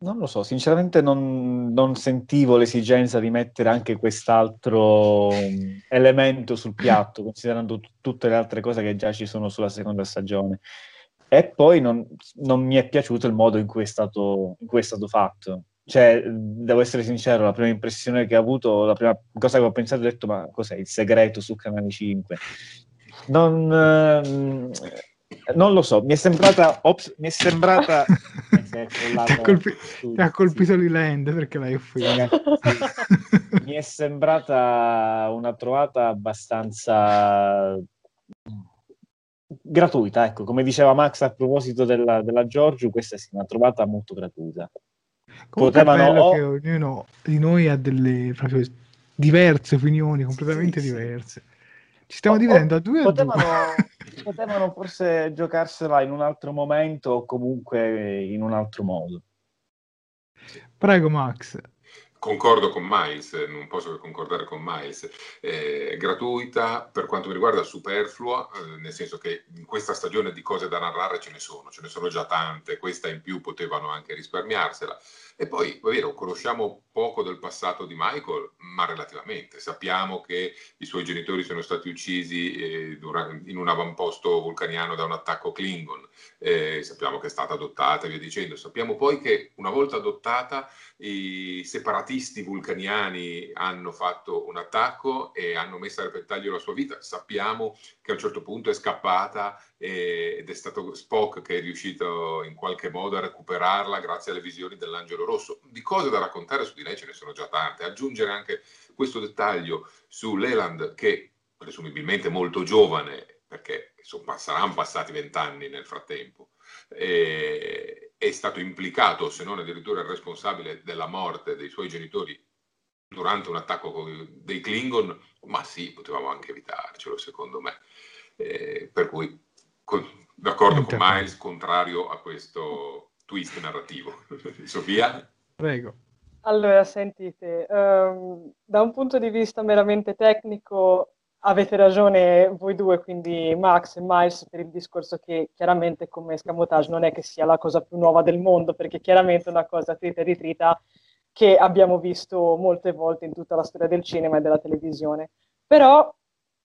Non lo so, sinceramente non, non, sentivo l'esigenza di mettere anche quest'altro mm, elemento sul piatto, considerando t- tutte le altre cose che già ci sono sulla seconda stagione. E poi non, non mi è piaciuto il modo in cui, stato, in cui è stato, fatto. Cioè, devo essere sincero, la prima impressione che ho avuto, la prima cosa che ho pensato, ho detto, ma cos'è il segreto su Canale 5? non, eh, non lo so, mi è sembrata... Ops, mi è sembrata... ti, ha colpi- colpito sì. l'Iland perché l'hai offeso. mi è sembrata una trovata abbastanza gratuita, ecco, come diceva Max a proposito della, della Giorgio, questa è una trovata molto gratuita. Potevano o... che ognuno di noi ha delle proprio diverse opinioni, completamente sì, diverse. Ci stiamo dividendo a due potevano, due. potevano forse giocarsela in un altro momento o comunque in un altro modo. Prego, Max. Concordo con Miles, non posso che concordare con Miles, eh, gratuita per quanto mi riguarda superflua, eh, nel senso che in questa stagione di cose da narrare ce ne sono, ce ne sono già tante, questa in più potevano anche risparmiarsela. E poi, è vero, conosciamo poco del passato di Michael, ma relativamente. Sappiamo che i suoi genitori sono stati uccisi eh, in un avamposto vulcaniano da un attacco Klingon, eh, sappiamo che è stata adottata e via dicendo. Sappiamo poi che una volta adottata i separatisti vulcaniani hanno fatto un attacco e hanno messo a repentaglio la sua vita. Sappiamo che a un certo punto è scappata ed è stato Spock che è riuscito in qualche modo a recuperarla grazie alle visioni dell'angelo rosso. Di cose da raccontare su di lei ce ne sono già tante. Aggiungere anche questo dettaglio su Leland che presumibilmente molto giovane, perché insomma, saranno passati vent'anni nel frattempo, è stato implicato, se non addirittura il responsabile della morte dei suoi genitori durante un attacco dei Klingon, ma sì, potevamo anche evitarcelo, secondo me. Eh, per cui, con, d'accordo con Miles, contrario a questo twist narrativo. Sofia? Prego. Allora, sentite, um, da un punto di vista meramente tecnico, avete ragione voi due, quindi Max e Miles, per il discorso che chiaramente come scamotage non è che sia la cosa più nuova del mondo, perché chiaramente è una cosa trita e ritrita che abbiamo visto molte volte in tutta la storia del cinema e della televisione. Però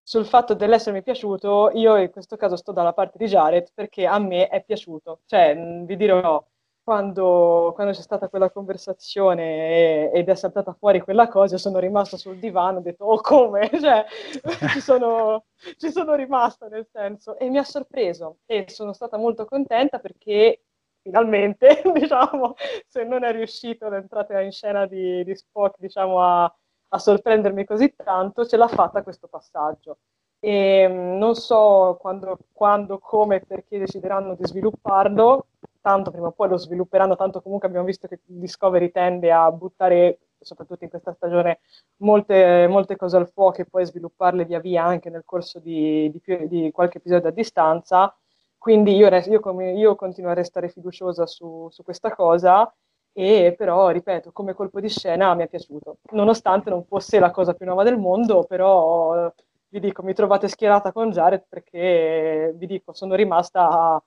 sul fatto dell'essermi piaciuto, io in questo caso sto dalla parte di Jared perché a me è piaciuto. Cioè, vi dirò, quando, quando, c'è stata quella conversazione ed è saltata fuori quella cosa, sono rimasta sul divano, ho detto, oh come? Cioè, ci, sono, ci sono rimasta nel senso, e mi ha sorpreso e sono stata molto contenta perché finalmente, diciamo, se non è riuscito l'entrata in scena di, di Spock, diciamo, a, a sorprendermi così tanto, ce l'ha fatta questo passaggio. E mm, non so quando, quando, come perché decideranno di svilupparlo, tanto prima o poi lo svilupperanno, tanto comunque abbiamo visto che Discovery tende a buttare, soprattutto in questa stagione, molte, molte cose al fuoco e poi svilupparle via via anche nel corso di, di, più, di qualche episodio a distanza. Quindi io, io, io continuo a restare fiduciosa su, su questa cosa e però, ripeto, come colpo di scena mi è piaciuto, nonostante non fosse la cosa più nuova del mondo, però vi dico, mi trovate schierata con Jared perché vi dico, sono rimasta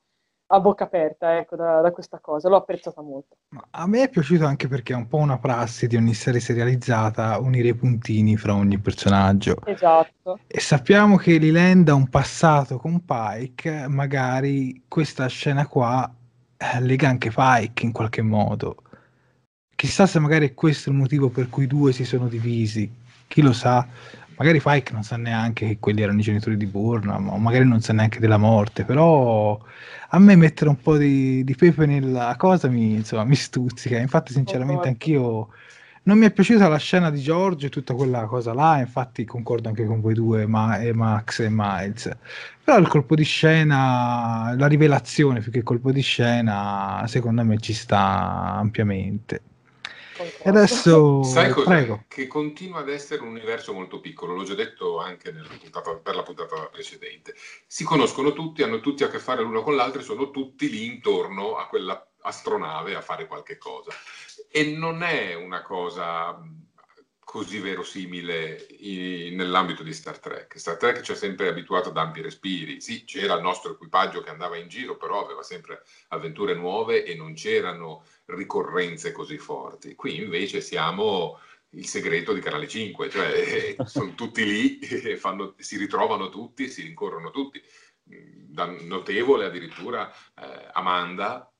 a bocca aperta ecco, da, da, questa cosa, l'ho apprezzata molto. A me è piaciuto anche perché è un po' una prassi di ogni serie serializzata unire i puntini fra ogni personaggio. Esatto. E sappiamo che Liland ha un passato con Pike, magari questa scena qua eh, lega anche Pike in qualche modo. Chissà se magari è questo il motivo per cui i due si sono divisi, chi lo sa magari Pike non sa neanche che quelli erano i genitori di Burnham, o magari non sa neanche della morte, però a me mettere un po' di, di pepe nella cosa mi, insomma, mi stuzzica. Infatti, sinceramente, anch'io non mi è piaciuta la scena di George e tutta quella cosa là, infatti concordo anche con voi due, ma, e Max e Miles. Però il colpo di scena, la rivelazione più che il colpo di scena, secondo me ci sta ampiamente. E adesso sai cosa? Prego. Che continua ad essere un universo molto piccolo, l'ho già detto anche puntata, per la puntata precedente. Si conoscono tutti, hanno tutti a che fare l'uno con l'altro e sono tutti lì intorno a quella astronave a fare qualche cosa. E non è una cosa così verosimile in, nell'ambito di Star Trek. Star Trek ci ha sempre abituato ad ampi respiri. Sì, c'era il nostro equipaggio che andava in giro, però aveva sempre avventure nuove e non c'erano ricorrenze così forti. Qui invece siamo il segreto di Canale 5, cioè sono tutti lì, fanno, si ritrovano tutti, si rincorrono tutti. Da notevole addirittura eh, Amanda,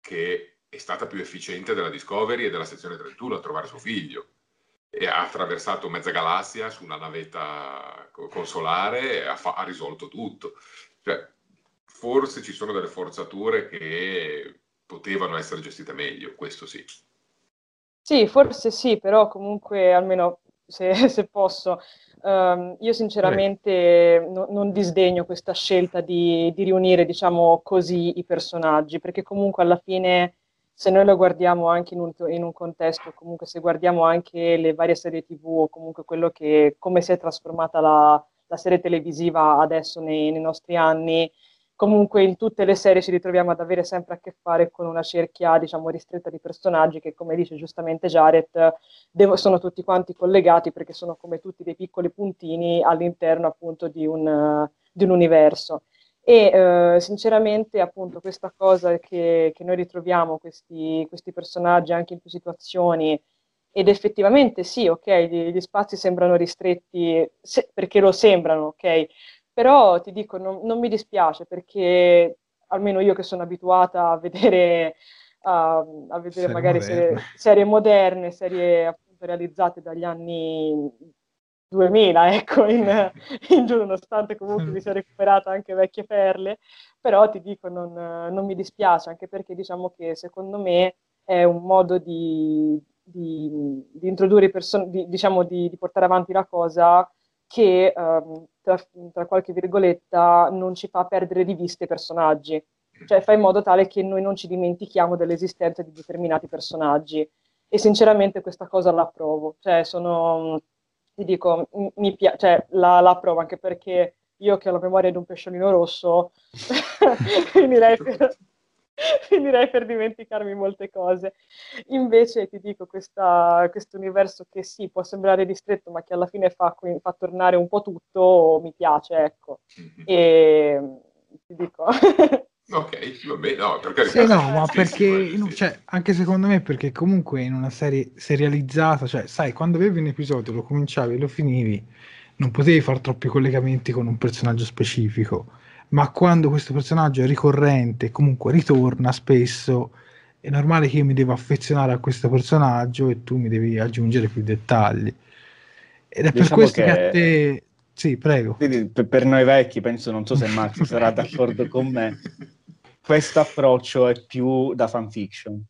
che è stata più efficiente della Discovery e della sezione 31 a trovare suo figlio e ha attraversato mezza galassia su una navetta consolare e ha, fa- ha risolto tutto. Cioè, forse ci sono delle forzature che potevano essere gestite meglio, questo sì. Sì, forse sì, però comunque almeno se, se posso, um, io sinceramente no, non disdegno questa scelta di, di riunire, diciamo così, i personaggi, perché comunque alla fine se noi lo guardiamo anche in un, in un, contesto, comunque se guardiamo anche le varie serie tv o comunque quello che, come si è trasformata la, la serie televisiva adesso nei, nei, nostri anni, comunque in tutte le serie ci ritroviamo ad avere sempre a che fare con una cerchia, diciamo, ristretta di personaggi che, come dice giustamente Jared, devo, sono tutti quanti collegati perché sono come tutti dei piccoli puntini all'interno appunto di un, di un universo. E eh, sinceramente, appunto, questa cosa che, che noi ritroviamo questi, questi, personaggi anche in più situazioni, ed effettivamente sì, ok, gli, gli spazi sembrano ristretti se, perché lo sembrano, ok, però ti dico, non, non, mi dispiace perché almeno io che sono abituata a vedere, a, a vedere serie magari moderne. Serie, serie moderne, serie appunto realizzate dagli anni 2000, ecco, in, in giù, nonostante comunque mi sia recuperata anche vecchie perle, però ti dico, non, non mi dispiace, anche perché diciamo che secondo me è un modo di, di, di introdurre persone, di, diciamo di, di, portare avanti la cosa che, um, tra, tra, qualche virgoletta, non ci fa perdere di vista i personaggi. Cioè fa in modo tale che noi non ci dimentichiamo dell'esistenza di determinati personaggi. E sinceramente questa cosa la approvo. Cioè sono ti dico, mi piace, cioè, la, la approvo anche perché io che ho la memoria di un pesciolino rosso, finirei per, finirei per dimenticarmi molte cose. Invece ti dico, questo universo che sì, può sembrare ristretto, ma che alla fine fa, fa tornare un po' tutto, mi piace, ecco. Mm-hmm. E ti dico... Ok, va bene, no, per carità. Sì, no, ma perché, sì. cioè, anche secondo me, perché comunque in una serie serializzata, cioè, sai, quando avevi un episodio, lo cominciavi e lo finivi, non potevi fare troppi collegamenti con un personaggio specifico, ma quando questo personaggio è ricorrente, comunque ritorna spesso, è normale che io mi devo affezionare a questo personaggio e tu mi devi aggiungere più dettagli. Ed è diciamo per questo che... che a te sì, prego. Per noi vecchi, penso, non so se Max sarà d'accordo con me, questo approccio è più da fanfiction.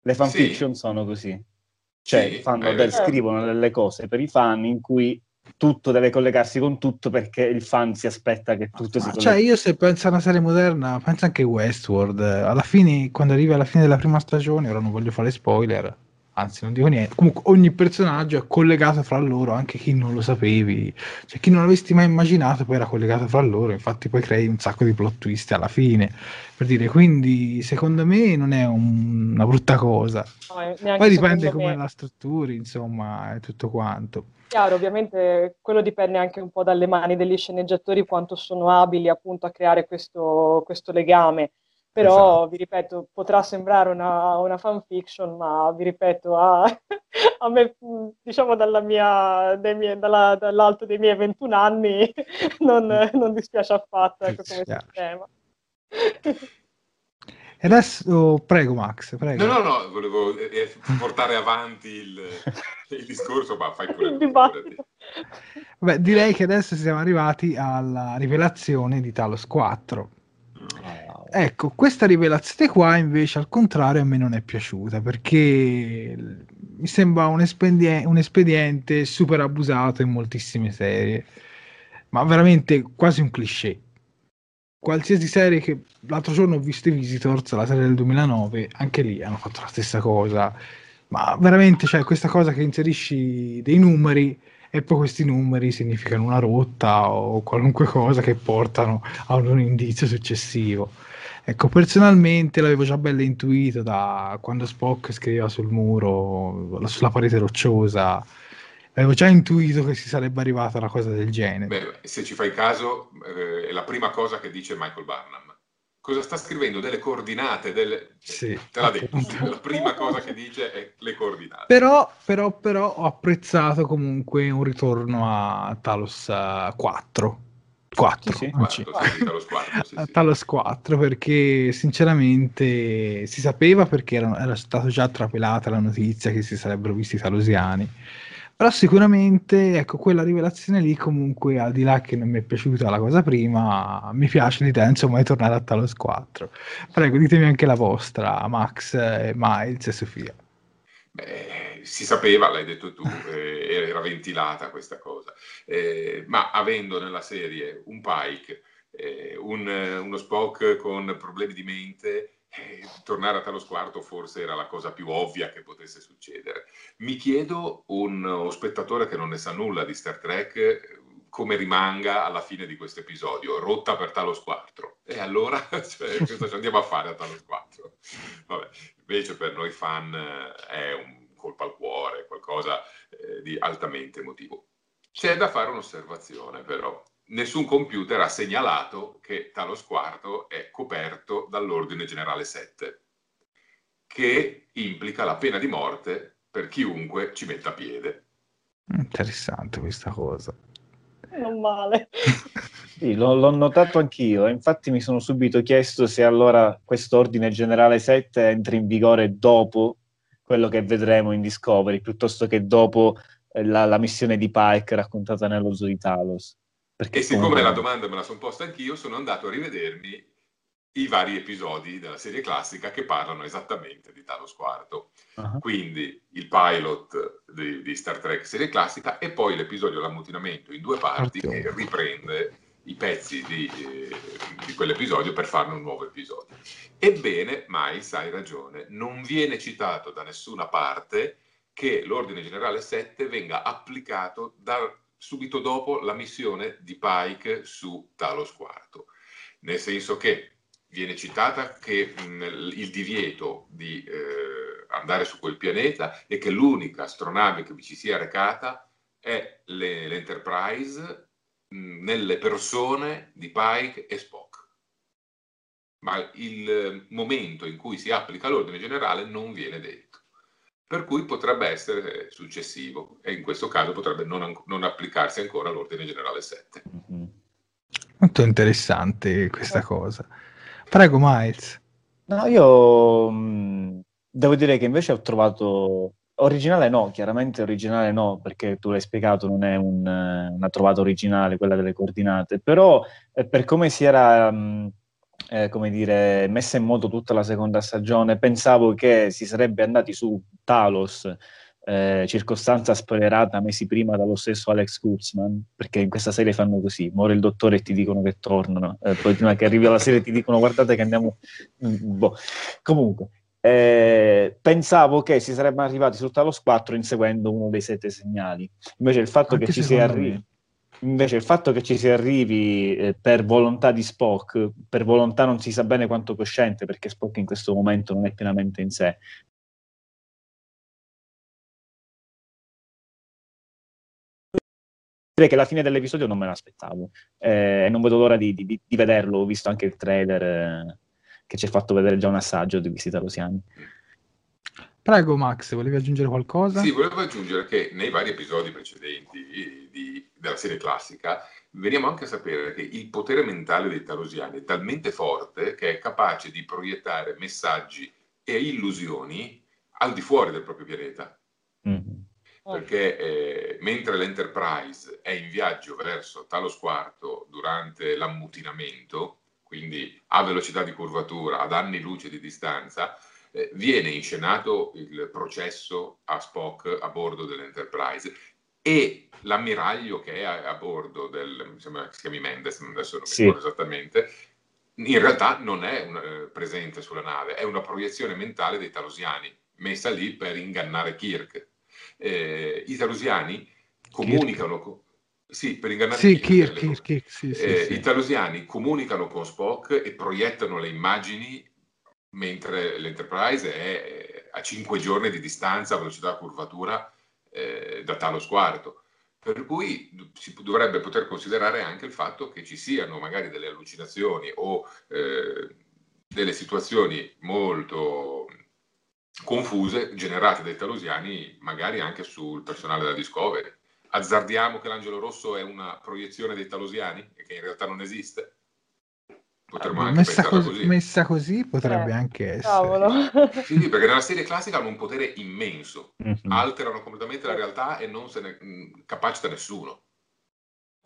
Le fanfiction sì. sono così. Cioè, sì, fanno del, scrivono delle cose per i fan in cui tutto deve collegarsi con tutto perché il fan si aspetta che tutto si colleghi. Cioè, io se penso a una serie moderna, penso anche Westworld. Alla fine, quando arrivi alla fine della prima stagione, ora non voglio fare spoiler, anzi non dico niente, comunque ogni personaggio è collegato fra loro, anche chi non lo sapevi, cioè chi non l'avresti mai immaginato poi era collegato fra loro, infatti poi crei un sacco di plot twist alla fine, per dire, quindi secondo me non è un, una brutta cosa, no, poi dipende come me... la strutturi, insomma, e tutto quanto. Chiaro, ovviamente quello dipende anche un po' dalle mani degli sceneggiatori quanto sono abili appunto a creare questo, questo legame Però esatto. vi ripeto, potrà sembrare una, una fanfiction, ma vi ripeto, a, a me, diciamo dalla mia, mie, dalla, dall'alto dei miei 21 anni, non, non dispiace affatto ecco, come sistema. E adesso prego Max, prego. No, no, no, volevo eh, eh portare avanti il, il, discorso, ma fai pure. Vabbè, direi che adesso siamo arrivati alla rivelazione di Talos 4. Ecco, questa rivelazione qua invece al contrario a me non è piaciuta perché mi sembra un, espedie- un espediente super abusato in moltissime serie, ma veramente quasi un cliché. Qualsiasi serie che l'altro giorno ho visto i Visitors, la serie del 2009, anche lì hanno fatto la stessa cosa, ma veramente cioè, questa cosa che inserisci dei numeri e poi questi numeri significano una rotta o qualunque cosa che portano a un indizio successivo Ecco, personalmente l'avevo già bello intuito da quando Spock scriveva sul muro, sulla parete rocciosa. Avevo già intuito che si sarebbe arrivata una cosa del genere. Beh, se ci fai caso, eh, è la prima cosa che dice Michael Barnum. Cosa sta scrivendo? Delle coordinate, delle... Sì, te l'ha detto. La prima cosa che dice è le coordinate. Però, però, però ho apprezzato comunque un ritorno a Talos 4 4, sì, sì. 4, Talos 4, sì, sì. Talos 4 perché sinceramente si sapeva perché era, era stata già trapelata la notizia che si sarebbero visti i talosiani. Però sicuramente ecco quella rivelazione lì comunque al di là che non mi è piaciuta la cosa prima mi piace l'idea insomma di tornare a Talos 4 prego ditemi anche la vostra Max, Miles e Sofia. Beh, si sapeva, l'hai detto tu, eh, era ventilata questa cosa, eh, ma avendo nella serie un Pike, eh, un, uno Spock con problemi di mente, eh, tornare a Talos Quarto forse era la cosa più ovvia che potesse succedere. Mi chiedo, uno spettatore che non ne sa nulla di Star Trek, come rimanga alla fine di questo episodio, rotta per Talos 4. E allora, cioè, cosa ci andiamo a fare a Talos 4? Vabbè, invece per noi fan eh, è un colpo al cuore, qualcosa eh, di altamente emotivo. C'è da fare un'osservazione però. Nessun computer ha segnalato che Talos IV è coperto dall'ordine generale 7, che implica la pena di morte per chiunque ci metta piede. Interessante questa cosa. Non male. Sì, l'ho, l'ho, notato anch'io, infatti mi sono subito chiesto se allora questo ordine generale 7 entra in vigore dopo quello che vedremo in Discovery, piuttosto che dopo eh, la, la missione di Pike raccontata nello Zoo di Talos. Perché e siccome comunque... la domanda me la sono posta anch'io, sono andato a rivedermi i vari episodi della serie classica che parlano esattamente di Talos IV. Uh-huh. Quindi il pilot di, di, Star Trek serie classica e poi l'episodio L'ammutinamento in due parti okay. che riprende i pezzi di, eh, di, quell'episodio per farne un nuovo episodio. Ebbene, Miles, hai ragione, non viene citato da nessuna parte che l'ordine generale 7 venga applicato da, subito dopo la missione di Pike su Talos IV. Nel senso che viene citata che mh, il divieto di eh, andare su quel pianeta e che l'unica astronave che vi ci sia recata è le, l'Enterprise nelle persone di Pike e Spock. Ma il momento in cui si applica l'ordine generale non viene detto. Per cui potrebbe essere successivo e in questo caso potrebbe non, non applicarsi ancora l'ordine generale 7. Mm-hmm. Molto interessante questa cosa. Prego, Miles. No, io mh, devo dire che invece ho trovato Originale no, chiaramente originale no, perché tu l'hai spiegato, non è un, una trovata originale quella delle coordinate, però eh, per come si era, mh, eh, come dire, messa in moto tutta la seconda stagione, pensavo che si sarebbe andati su Talos, eh, circostanza spoilerata mesi prima dallo stesso Alex Kurtzman, perché in questa serie fanno così, muore il dottore e ti dicono che tornano, eh, poi prima che arrivi alla serie ti dicono guardate che andiamo... Mm, boh. Comunque, eh, pensavo che si sarebbe arrivati sul Talos 4 inseguendo uno dei sette segnali. Invece il fatto, che ci, si arrivi, invece il fatto che ci si arrivi eh, per volontà di Spock, per volontà non si sa bene quanto cosciente, perché Spock in questo momento non è pienamente in sé, direi che la fine dell'episodio non me l'aspettavo. Eh, non vedo l'ora di, di, di, vederlo, ho visto anche il trailer eh, che ci ha fatto vedere già un assaggio di questi talosiani. Prego Max, volevi aggiungere qualcosa? Sì, volevo aggiungere che nei vari episodi precedenti di, della serie classica veniamo anche a sapere che il potere mentale dei talosiani è talmente forte che è capace di proiettare messaggi e illusioni al di fuori del proprio pianeta. Mm-hmm. Perché eh, mentre l'Enterprise è in viaggio verso Talos IV durante l'ammutinamento, quindi a velocità di curvatura, ad anni luce di distanza, eh, viene inscenato il processo a Spock a bordo dell'Enterprise e l'ammiraglio che è a, a bordo del, mi sembra che si chiami Mendes, adesso non mi sì. ricordo esattamente, in realtà non è un, eh, presente sulla nave, è una proiezione mentale dei talosiani, messa lì per ingannare Kirk. Eh, I talosiani comunicano... Con, sì, per ingannare sì, Kirk. Kirk, Kirk sì, sì, eh, I talosiani comunicano con Spock e proiettano le immagini mentre l'Enterprise è a 5 giorni di distanza a velocità curvatura eh, da Talos IV. Per cui si dovrebbe poter considerare anche il fatto che ci siano magari delle allucinazioni o eh, delle situazioni molto confuse generate dai talosiani, magari anche sul personale della Discovery. Azzardiamo che l'angelo rosso è una proiezione dei talosiani e che in realtà non esiste? Potremmo anche messa così, così, Messa così potrebbe eh, anche essere. Cavolo. Sì, perché nella serie classica hanno un potere immenso, mm-hmm. alterano completamente la realtà e non se ne mm, capacita nessuno.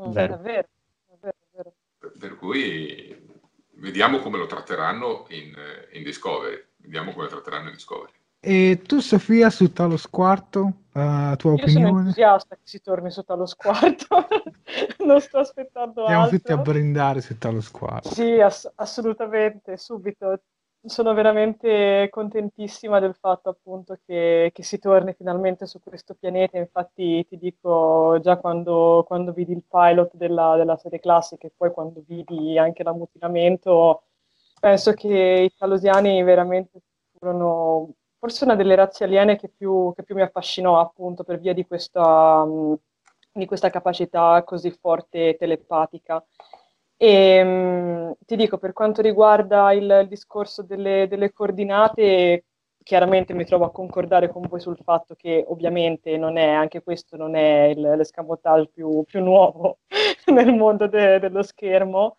Mm, vero. È vero, è vero, è vero. Per, per, cui vediamo come lo tratteranno in, in Discovery. Vediamo come lo tratteranno in Discovery. E tu, Sofia, su Talos Quarto, uh, tua Io opinione? sono entusiasta che si torni su Talos Quarto, non sto aspettando Siamo altro. tutti a brindare su Talos Quarto. Sì, ass- assolutamente, subito. Sono veramente contentissima del fatto appunto che, che, si torni finalmente su questo pianeta. Infatti ti dico già quando, quando vidi il pilot della, della serie classica e poi quando vidi anche l'ammutinamento, penso che i talosiani veramente furono forse una delle razze aliene che più, che più mi affascinò appunto per via di questa, um, di questa capacità così forte telepatica. E um, ti dico, per quanto riguarda il, il discorso delle, delle, coordinate, chiaramente mi trovo a concordare con voi sul fatto che ovviamente non è, anche questo non è l'escamotage più, più nuovo nel mondo de, dello schermo,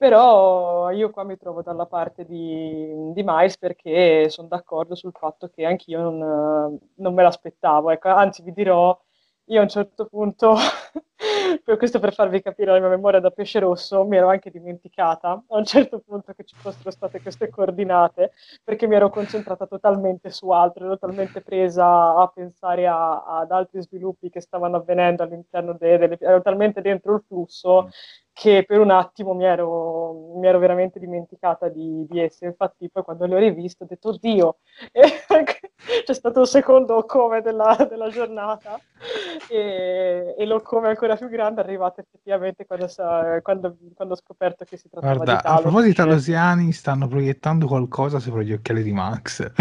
però io qua mi trovo dalla parte di, di Miles perché sono d'accordo sul fatto che anch'io non, non me l'aspettavo. Ecco, anzi, vi dirò, io a un certo punto, per questo per farvi capire la mia memoria da pesce rosso, mi ero anche dimenticata a un certo punto che ci fossero state queste coordinate, perché mi ero concentrata totalmente su altro, ero talmente presa a pensare a, ad altri sviluppi che stavano avvenendo all'interno delle... ero talmente dentro il flusso che per un attimo mi ero, mi ero veramente dimenticata di, di esse. Infatti, poi quando le ho riviste ho detto, oddio, c'è stato un secondo come della, della giornata e, e lo come ancora più grande è arrivato effettivamente quando, quando, quando, ho scoperto che si trattava Guarda, di Talos. A proposito di talosiani, stanno proiettando qualcosa sopra gli occhiali di Max.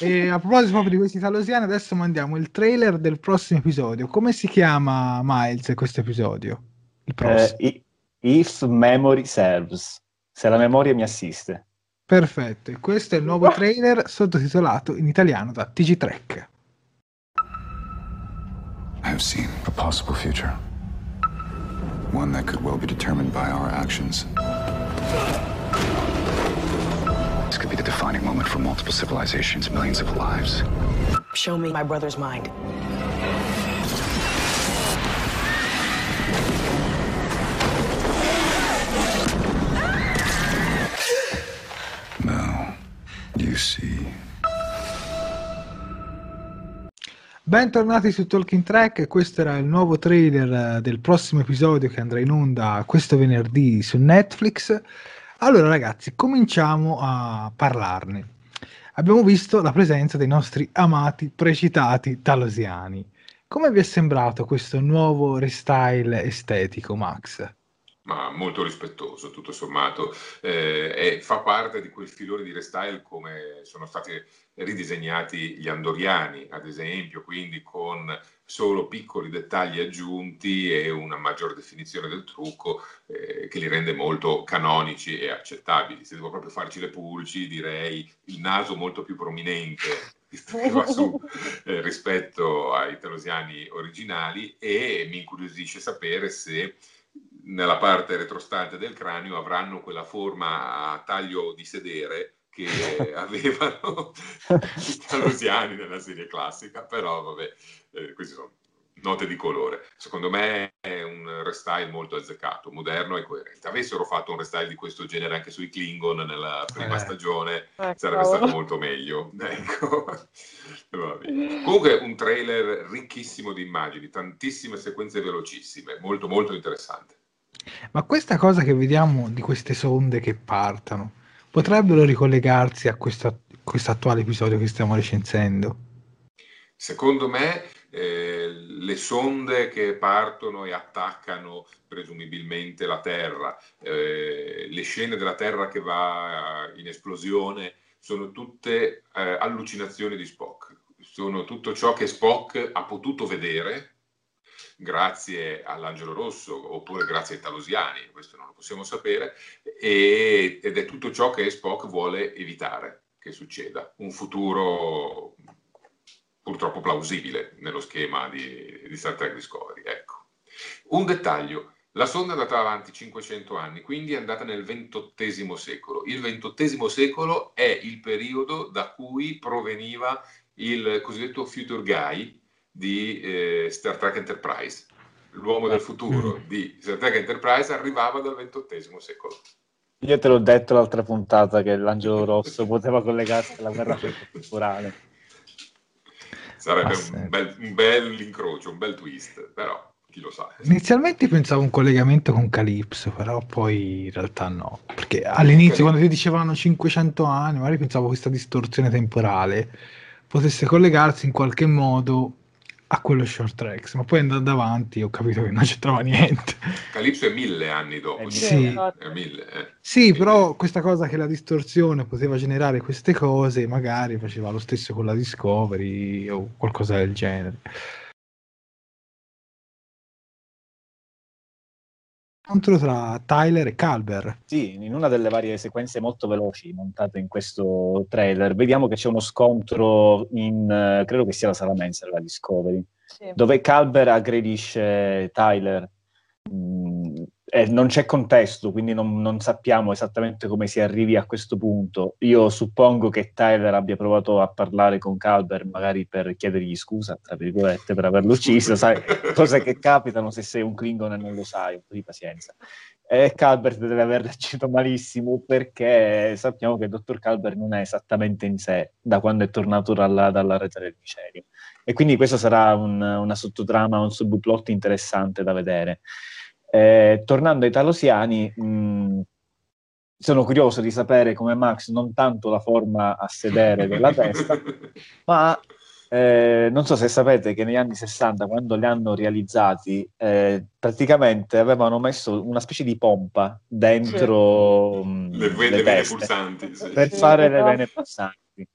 E a proposito proprio di questi talosiani, adesso mandiamo il trailer del prossimo episodio. Come si chiama Miles questo episodio? Il prossimo. Eh, if Memory Serves. Se la memoria mi assiste. Perfetto, e questo è il nuovo trailer sottotitolato in italiano da TG Trek. I have seen a possible future. One that could well be determined by our actions. This could be the defining moment for multiple civilizations, millions of lives. Show me my brother's mind. Bentornati su Talking Track, questo era il nuovo trailer eh, del prossimo episodio che andrà in onda questo venerdì su Netflix. Allora ragazzi, cominciamo a parlarne. Abbiamo visto la presenza dei nostri amati, precitati talosiani. Come vi è sembrato questo nuovo restyle estetico, Max? Ma molto rispettoso, tutto sommato, eh, e fa parte di quel filone di restyle come sono stati ridisegnati gli andoriani, ad esempio, quindi con solo piccoli dettagli aggiunti e una maggior definizione del trucco eh, che li rende molto canonici e accettabili. Se devo proprio farci le pulci, direi il naso molto più prominente su eh, rispetto ai telosiani originali e mi incuriosisce sapere se nella parte retrostante del cranio avranno quella forma a taglio di sedere che avevano i talosiani nella serie classica, però vabbè, eh, queste sono note di colore. Secondo me è un restyle molto azzeccato, moderno e coerente. Avessero fatto un restyle di questo genere anche sui Klingon nella prima eh. stagione, eh, sarebbe stato molto meglio. Ecco. Comunque un trailer ricchissimo di immagini, tantissime sequenze velocissime, molto molto interessante. Ma questa cosa che vediamo di queste sonde che partono, potrebbero ricollegarsi a questo attuale episodio che stiamo recensendo? Secondo me eh, le sonde che partono e attaccano presumibilmente la Terra, eh, le scene della Terra che va in esplosione sono tutte eh, allucinazioni di Spock, sono tutto ciò che Spock ha potuto vedere grazie all'Angelo Rosso oppure grazie ai Talosiani, questo non lo possiamo sapere, e, ed è tutto ciò che Spock vuole evitare che succeda, un futuro purtroppo plausibile nello schema di, di Star Trek Discovery. Ecco. Un dettaglio, la sonda è andata avanti 500 anni, quindi è andata nel XXVIII secolo. Il XXVIII secolo è il periodo da cui proveniva il cosiddetto Future Guy di eh, Star Trek Enterprise. L'uomo del futuro mm. di Star Trek Enterprise arrivava dal XXVIII secolo. Io te l'ho detto l'altra puntata che l'angelo rosso poteva collegarsi alla guerra temporale. Sarebbe un bel, un bel, incrocio, un bel twist, però chi lo sa. Inizialmente pensavo un collegamento con Calypso, però poi in realtà no. Perché all'inizio, quando ti dicevano 500 anni, magari pensavo questa distorsione temporale potesse collegarsi in qualche modo a quello short tracks, ma poi andando avanti ho capito che non c'entrava niente. Calypso è mille anni dopo. Sì, è mille, eh. sì però questa cosa che la distorsione poteva generare queste cose, magari faceva lo stesso con la Discovery o qualcosa del genere. Incontro tra Tyler e Calber. Sì, in una delle varie sequenze molto veloci montate in questo trailer, vediamo che c'è uno scontro in, uh, credo che sia la sala mensa della Discovery, sì. dove Calber aggredisce Tyler. Mm, eh, non c'è contesto, quindi non, non, sappiamo esattamente come si arrivi a questo punto. Io suppongo che Tyler abbia provato a parlare con Calber, magari per chiedergli scusa, tra virgolette, per averlo ucciso, sai, cose che capitano se sei un Klingon e non lo sai, un po' di pazienza. E Calbert deve aver reagito malissimo perché sappiamo che il dottor Calbert non è esattamente in sé da quando è tornato dalla, dalla rete del micelio. E quindi questo sarà un, una sottotrama, un subplot interessante da vedere. Eh, tornando ai talosiani, mh, sono curioso di sapere come Max non tanto la forma a sedere della testa, ma eh, non so se sapete che negli anni 60, quando li hanno realizzati, eh, praticamente avevano messo una specie di pompa dentro sì. le, le, le vene pulsanti sì. per fare le vene pulsanti.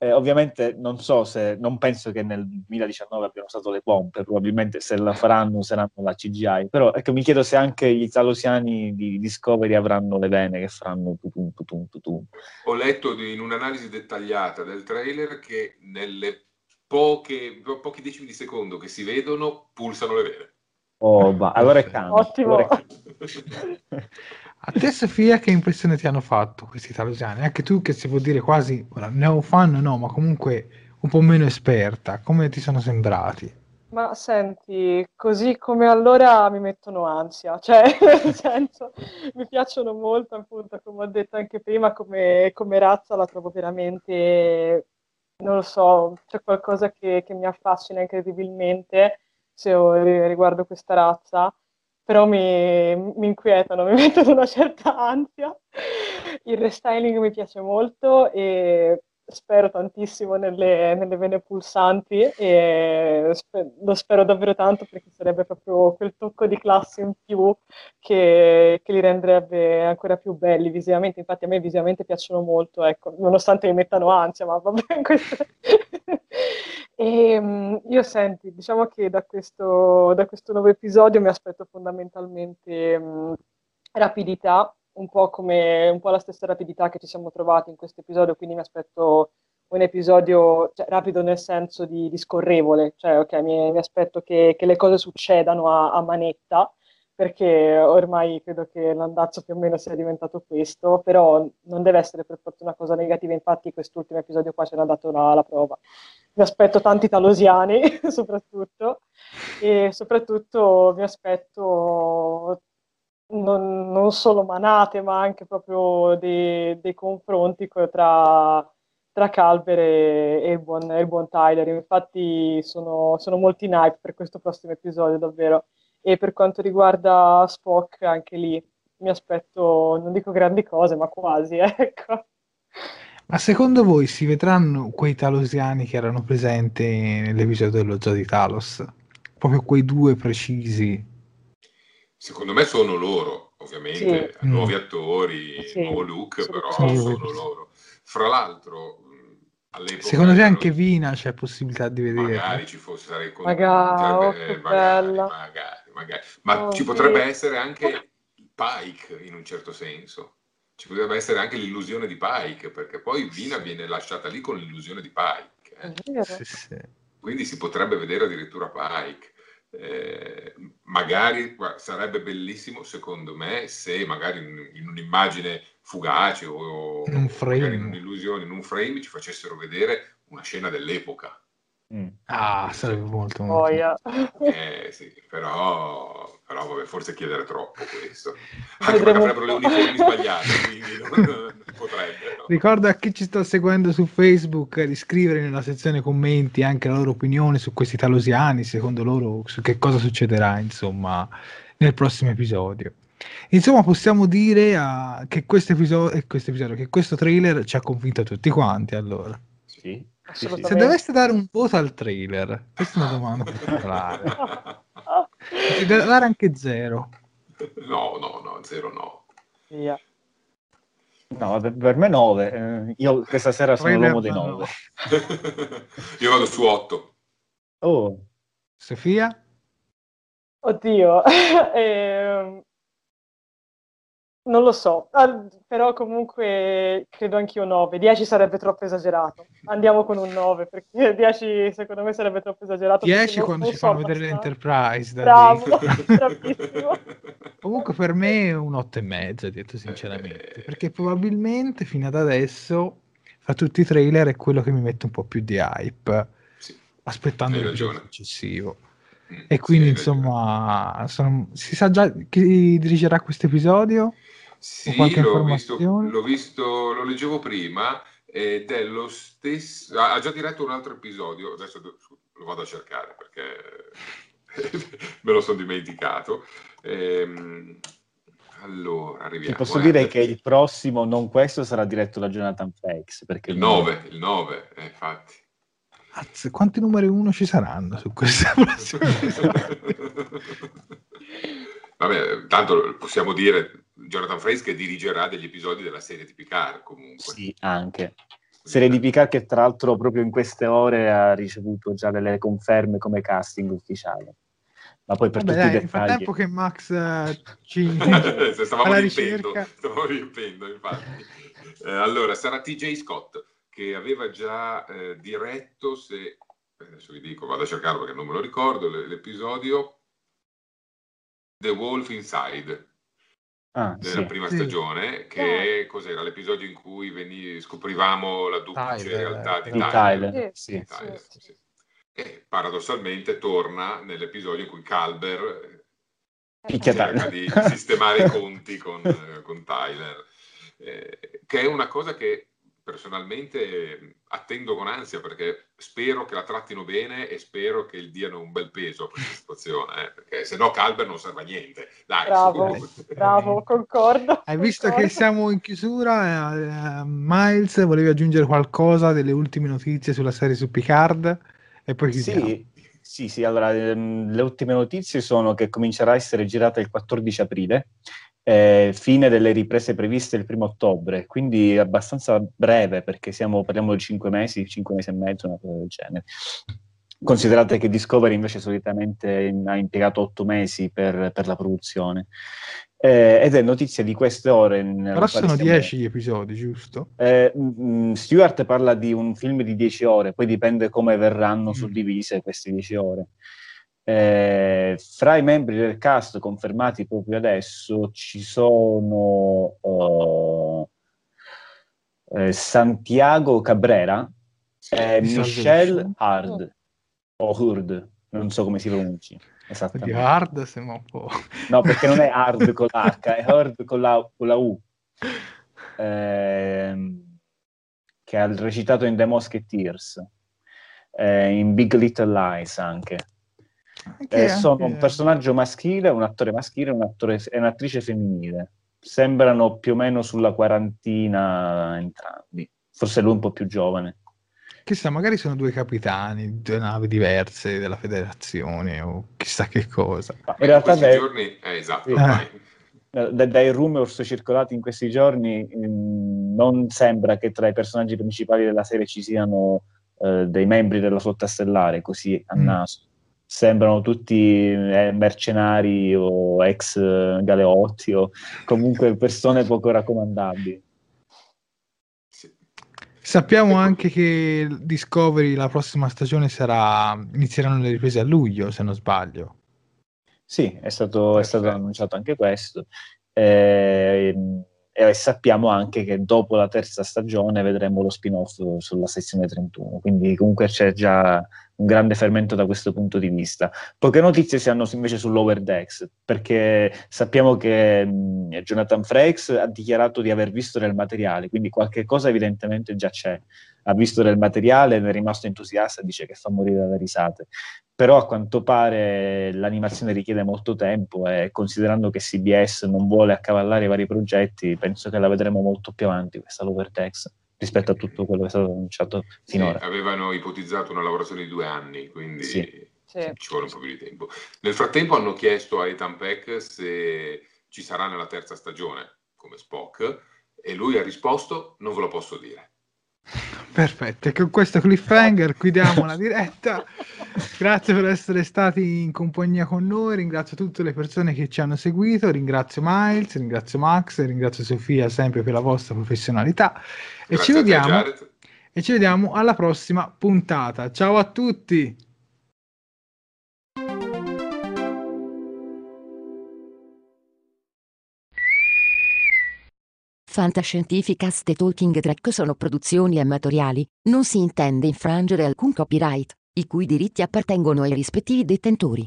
Eh, ovviamente non so se, non penso che nel 2019 abbiano usato le pompe, probabilmente se la faranno useranno la CGI, però ecco, mi chiedo se anche gli talosiani di Discovery avranno le vene che faranno tutum, tutum, tutum. Ho letto in un'analisi dettagliata del trailer che nelle poche, pochi decimi di secondo che si vedono pulsano le vene. Oh, bah, allora è canto. Ottimo. Allora è A te Sofia che impressione ti hanno fatto questi talosiani? Anche tu che si può dire quasi, ora, neo fan no, ma comunque un po' meno esperta, come ti sono sembrati? Ma senti, così come allora mi mettono ansia, cioè nel senso mi piacciono molto, appunto, come ho detto anche prima, come, come razza la trovo veramente, non lo so, c'è qualcosa che, che mi affascina incredibilmente se riguardo questa razza però mi, mi inquietano, mi mettono una certa ansia. Il restyling mi piace molto e spero tantissimo nelle, nelle vene pulsanti e spe- lo spero davvero tanto perché sarebbe proprio quel tocco di classe in più che, che, li renderebbe ancora più belli visivamente. Infatti a me visivamente piacciono molto, ecco, nonostante mi mettano ansia, ma va bene questo. E, um, io senti, diciamo che da questo, da questo nuovo episodio mi aspetto fondamentalmente um, rapidità un po' come un po' la stessa rapidità che ci siamo trovati in questo episodio, quindi mi aspetto un episodio cioè, rapido nel senso di, di scorrevole, cioè ok, mi, mi aspetto che, che, le cose succedano a, a, manetta, perché ormai credo che l'andazzo più o meno sia diventato questo, però non deve essere per forza una cosa negativa, infatti quest'ultimo episodio qua ce l'ha dato la, la prova. Mi aspetto tanti talosiani, soprattutto, e soprattutto mi aspetto non, non, solo manate, ma anche proprio dei, dei confronti tra, tra Calver e, il buon, il buon, Tyler. Infatti sono, sono molti in hype per questo prossimo episodio, davvero. E per quanto riguarda Spock, anche lì mi aspetto, non dico grandi cose, ma quasi, ecco. Ma secondo voi si vedranno quei talosiani che erano presenti nell'episodio dello Zoo di Talos? Proprio quei due precisi Secondo me sono loro, ovviamente, sì. nuovi attori, sì. nuovo look, sì. però sono loro. Fra l'altro, all'epoca... Secondo te anche Vina c'è possibilità di vedere? Magari ci fosse, sarei con... magari, oh, magari, magari, magari, Ma oh, ci potrebbe essere anche Pike, in un certo senso. Ci potrebbe essere anche l'illusione di Pike, perché poi Vina viene lasciata lì con l'illusione di Pike. Eh? Quindi si potrebbe vedere addirittura Pike. Eh, magari sarebbe bellissimo secondo me se magari in, in un'immagine fugace o in un frame. in un'illusione, in un frame ci facessero vedere una scena dell'epoca. Mm. Ah, sarebbe molto, molto. Oh, yeah. eh, sì, però, però vabbè, forse chiedere troppo questo. Anche perché avrebbero le uniformi sbagliate, quindi non, non potrebbe. No? Ricordo a chi ci sta seguendo su Facebook di scrivere nella sezione commenti anche la loro opinione su questi talosiani, secondo loro su che cosa succederà, insomma, nel prossimo episodio. Insomma, possiamo dire uh, che questo episodio, questo episodio, che questo trailer ci ha convinto tutti quanti, allora. Sì. Se doveste dare un voto al trailer, questa è una domanda particolare. Ti deve dare anche zero. No, no, no, zero no. Yeah. No, per me 9. Eh, io questa sera sono Trailer l'uomo dei 9. io vado su 8. Oh. Sofia? Oddio. eh, non lo so, però comunque credo anch'io 9. 10 sarebbe troppo esagerato. Andiamo con un 9 perché 10 secondo me sarebbe troppo esagerato. 10 quando ci fanno vedere l'Enterprise. Da Bravo, bravissimo. comunque per me è un 8 e mezzo, detto sinceramente, perché probabilmente fino ad adesso fra tutti i trailer è quello che mi mette un po' più di hype, sì. aspettando il gioco successivo. Mm, e quindi sì, insomma sono... si sa già chi dirigerà questo episodio? Sì, l'ho visto, l'ho visto, lo leggevo prima ed è lo stesso. Ha già diretto un altro episodio, adesso lo vado a cercare perché me lo sono dimenticato. Ehm, allora, arriviamo. Ti posso eh, dire che il prossimo, non questo, sarà diretto da Jonathan Frakes. Perché il 9, il 9, eh, infatti. Azz, quanti numeri 1 ci saranno su questa prossima? Vabbè, tanto possiamo dire Jonathan Frakes che dirigerà degli episodi della serie di Picard comunque. Sì, anche. Serie di Picard che tra l'altro proprio in queste ore ha ricevuto già delle conferme come casting ufficiale. Ma poi per Vabbè, tutti dai, i dettagli... tempo che Max uh, ci... stavamo riempendo, stavamo riempendo, infatti. Eh, allora, sarà TJ Scott che aveva già eh, diretto, se adesso vi dico, vado a cercarlo perché non me lo ricordo, l'episodio The Wolf Inside ah, della sì, prima sì. stagione, che oh. cos'era l'episodio in cui veni, scoprivamo la duplice realtà di, di Tyler. Tyler. Sì, Tyler e paradossalmente torna nell'episodio in cui Calber eh, cerca di sistemare i conti con, con Tyler, eh, che è una cosa che personalmente attendo con ansia perché spero che la trattino bene e spero che diano un bel peso a questa situazione, eh, perché se no Calber non serve a niente. Dai, bravo, bravo, concordo. Hai visto concordo. che siamo in chiusura? Eh, Miles, volevi aggiungere qualcosa delle ultime notizie sulla serie su Picard? E poi chiudiamo. Sì, sì, sì, allora ehm, le ultime notizie sono che comincerà a essere girata il 14 aprile eh, fine delle riprese previste il primo ottobre, quindi abbastanza breve perché siamo, parliamo di cinque mesi, cinque mesi e mezzo, una cosa del genere. Considerate che Discovery invece solitamente ha impiegato otto mesi per, per la produzione. Eh, ed è notizia di queste ore. Però sono dieci gli episodi, giusto? Eh, mh, Stewart parla di un film di dieci ore, poi dipende come verranno mm. suddivise queste dieci ore. Eh, fra i membri del cast confermati proprio adesso ci sono uh, eh, Santiago Cabrera e Michelle Hard o Hurd, non so come si pronunci. Di hard sembra un po'. No, perché non è hard con l'H, è hard con la, con la U. Eh, che ha recitato in The Musketeers, eh, in Big Little Lies anche. Eh, sono un personaggio maschile, un attore maschile un attore, e un'attrice femminile. Sembrano più o meno sulla quarantina entrambi. Forse lui un po' più giovane. Chissà, magari sono due capitani, due navi diverse della federazione o chissà che cosa. Ma in realtà questi dai, giorni... Eh, esatto, eh. Dai, dai rumors circolati in questi giorni mh, mm, non sembra che tra i personaggi principali della serie ci siano eh, dei membri della flotta stellare, così a mm. naso sembrano tutti eh, mercenari o ex eh, galeotti o comunque persone poco raccomandabili. Sappiamo anche che Discovery la prossima stagione sarà inizieranno le riprese a luglio, se non sbaglio. Sì, è stato, è stato annunciato anche questo. Eh, e sappiamo anche che dopo la terza stagione vedremo lo spin-off sulla sezione 31, quindi comunque c'è già un grande fermento da questo punto di vista. Poche notizie si hanno invece sull'Over Decks, perché sappiamo che mh, Jonathan Frakes ha dichiarato di aver visto del materiale, quindi qualche cosa evidentemente già c'è. Ha visto del materiale, è rimasto entusiasta, dice che fa morire dalle risate. Però a quanto pare l'animazione richiede molto tempo e considerando che CBS non vuole accavallare i vari progetti, penso che la vedremo molto più avanti questa Lower Decks rispetto a tutto quello che è stato annunciato finora. Sì, avevano ipotizzato una lavorazione di due anni, quindi sì. ci vuole un po' più di tempo. Nel frattempo hanno chiesto a Ethan Peck se ci sarà nella terza stagione come Spock e lui ha risposto non ve lo posso dire. Perfetto, e con questo cliffhanger chiudiamo la diretta. Grazie per essere stati in compagnia con noi. Ringrazio tutte le persone che ci hanno seguito. Ringrazio Miles, ringrazio Max, ringrazio Sofia sempre per la vostra professionalità. E ci, vediamo, e ci vediamo alla prossima puntata. Ciao a tutti! Fantascientificast e Talking Track sono produzioni amatoriali, non si intende infrangere alcun copyright, i cui diritti appartengono ai rispettivi detentori.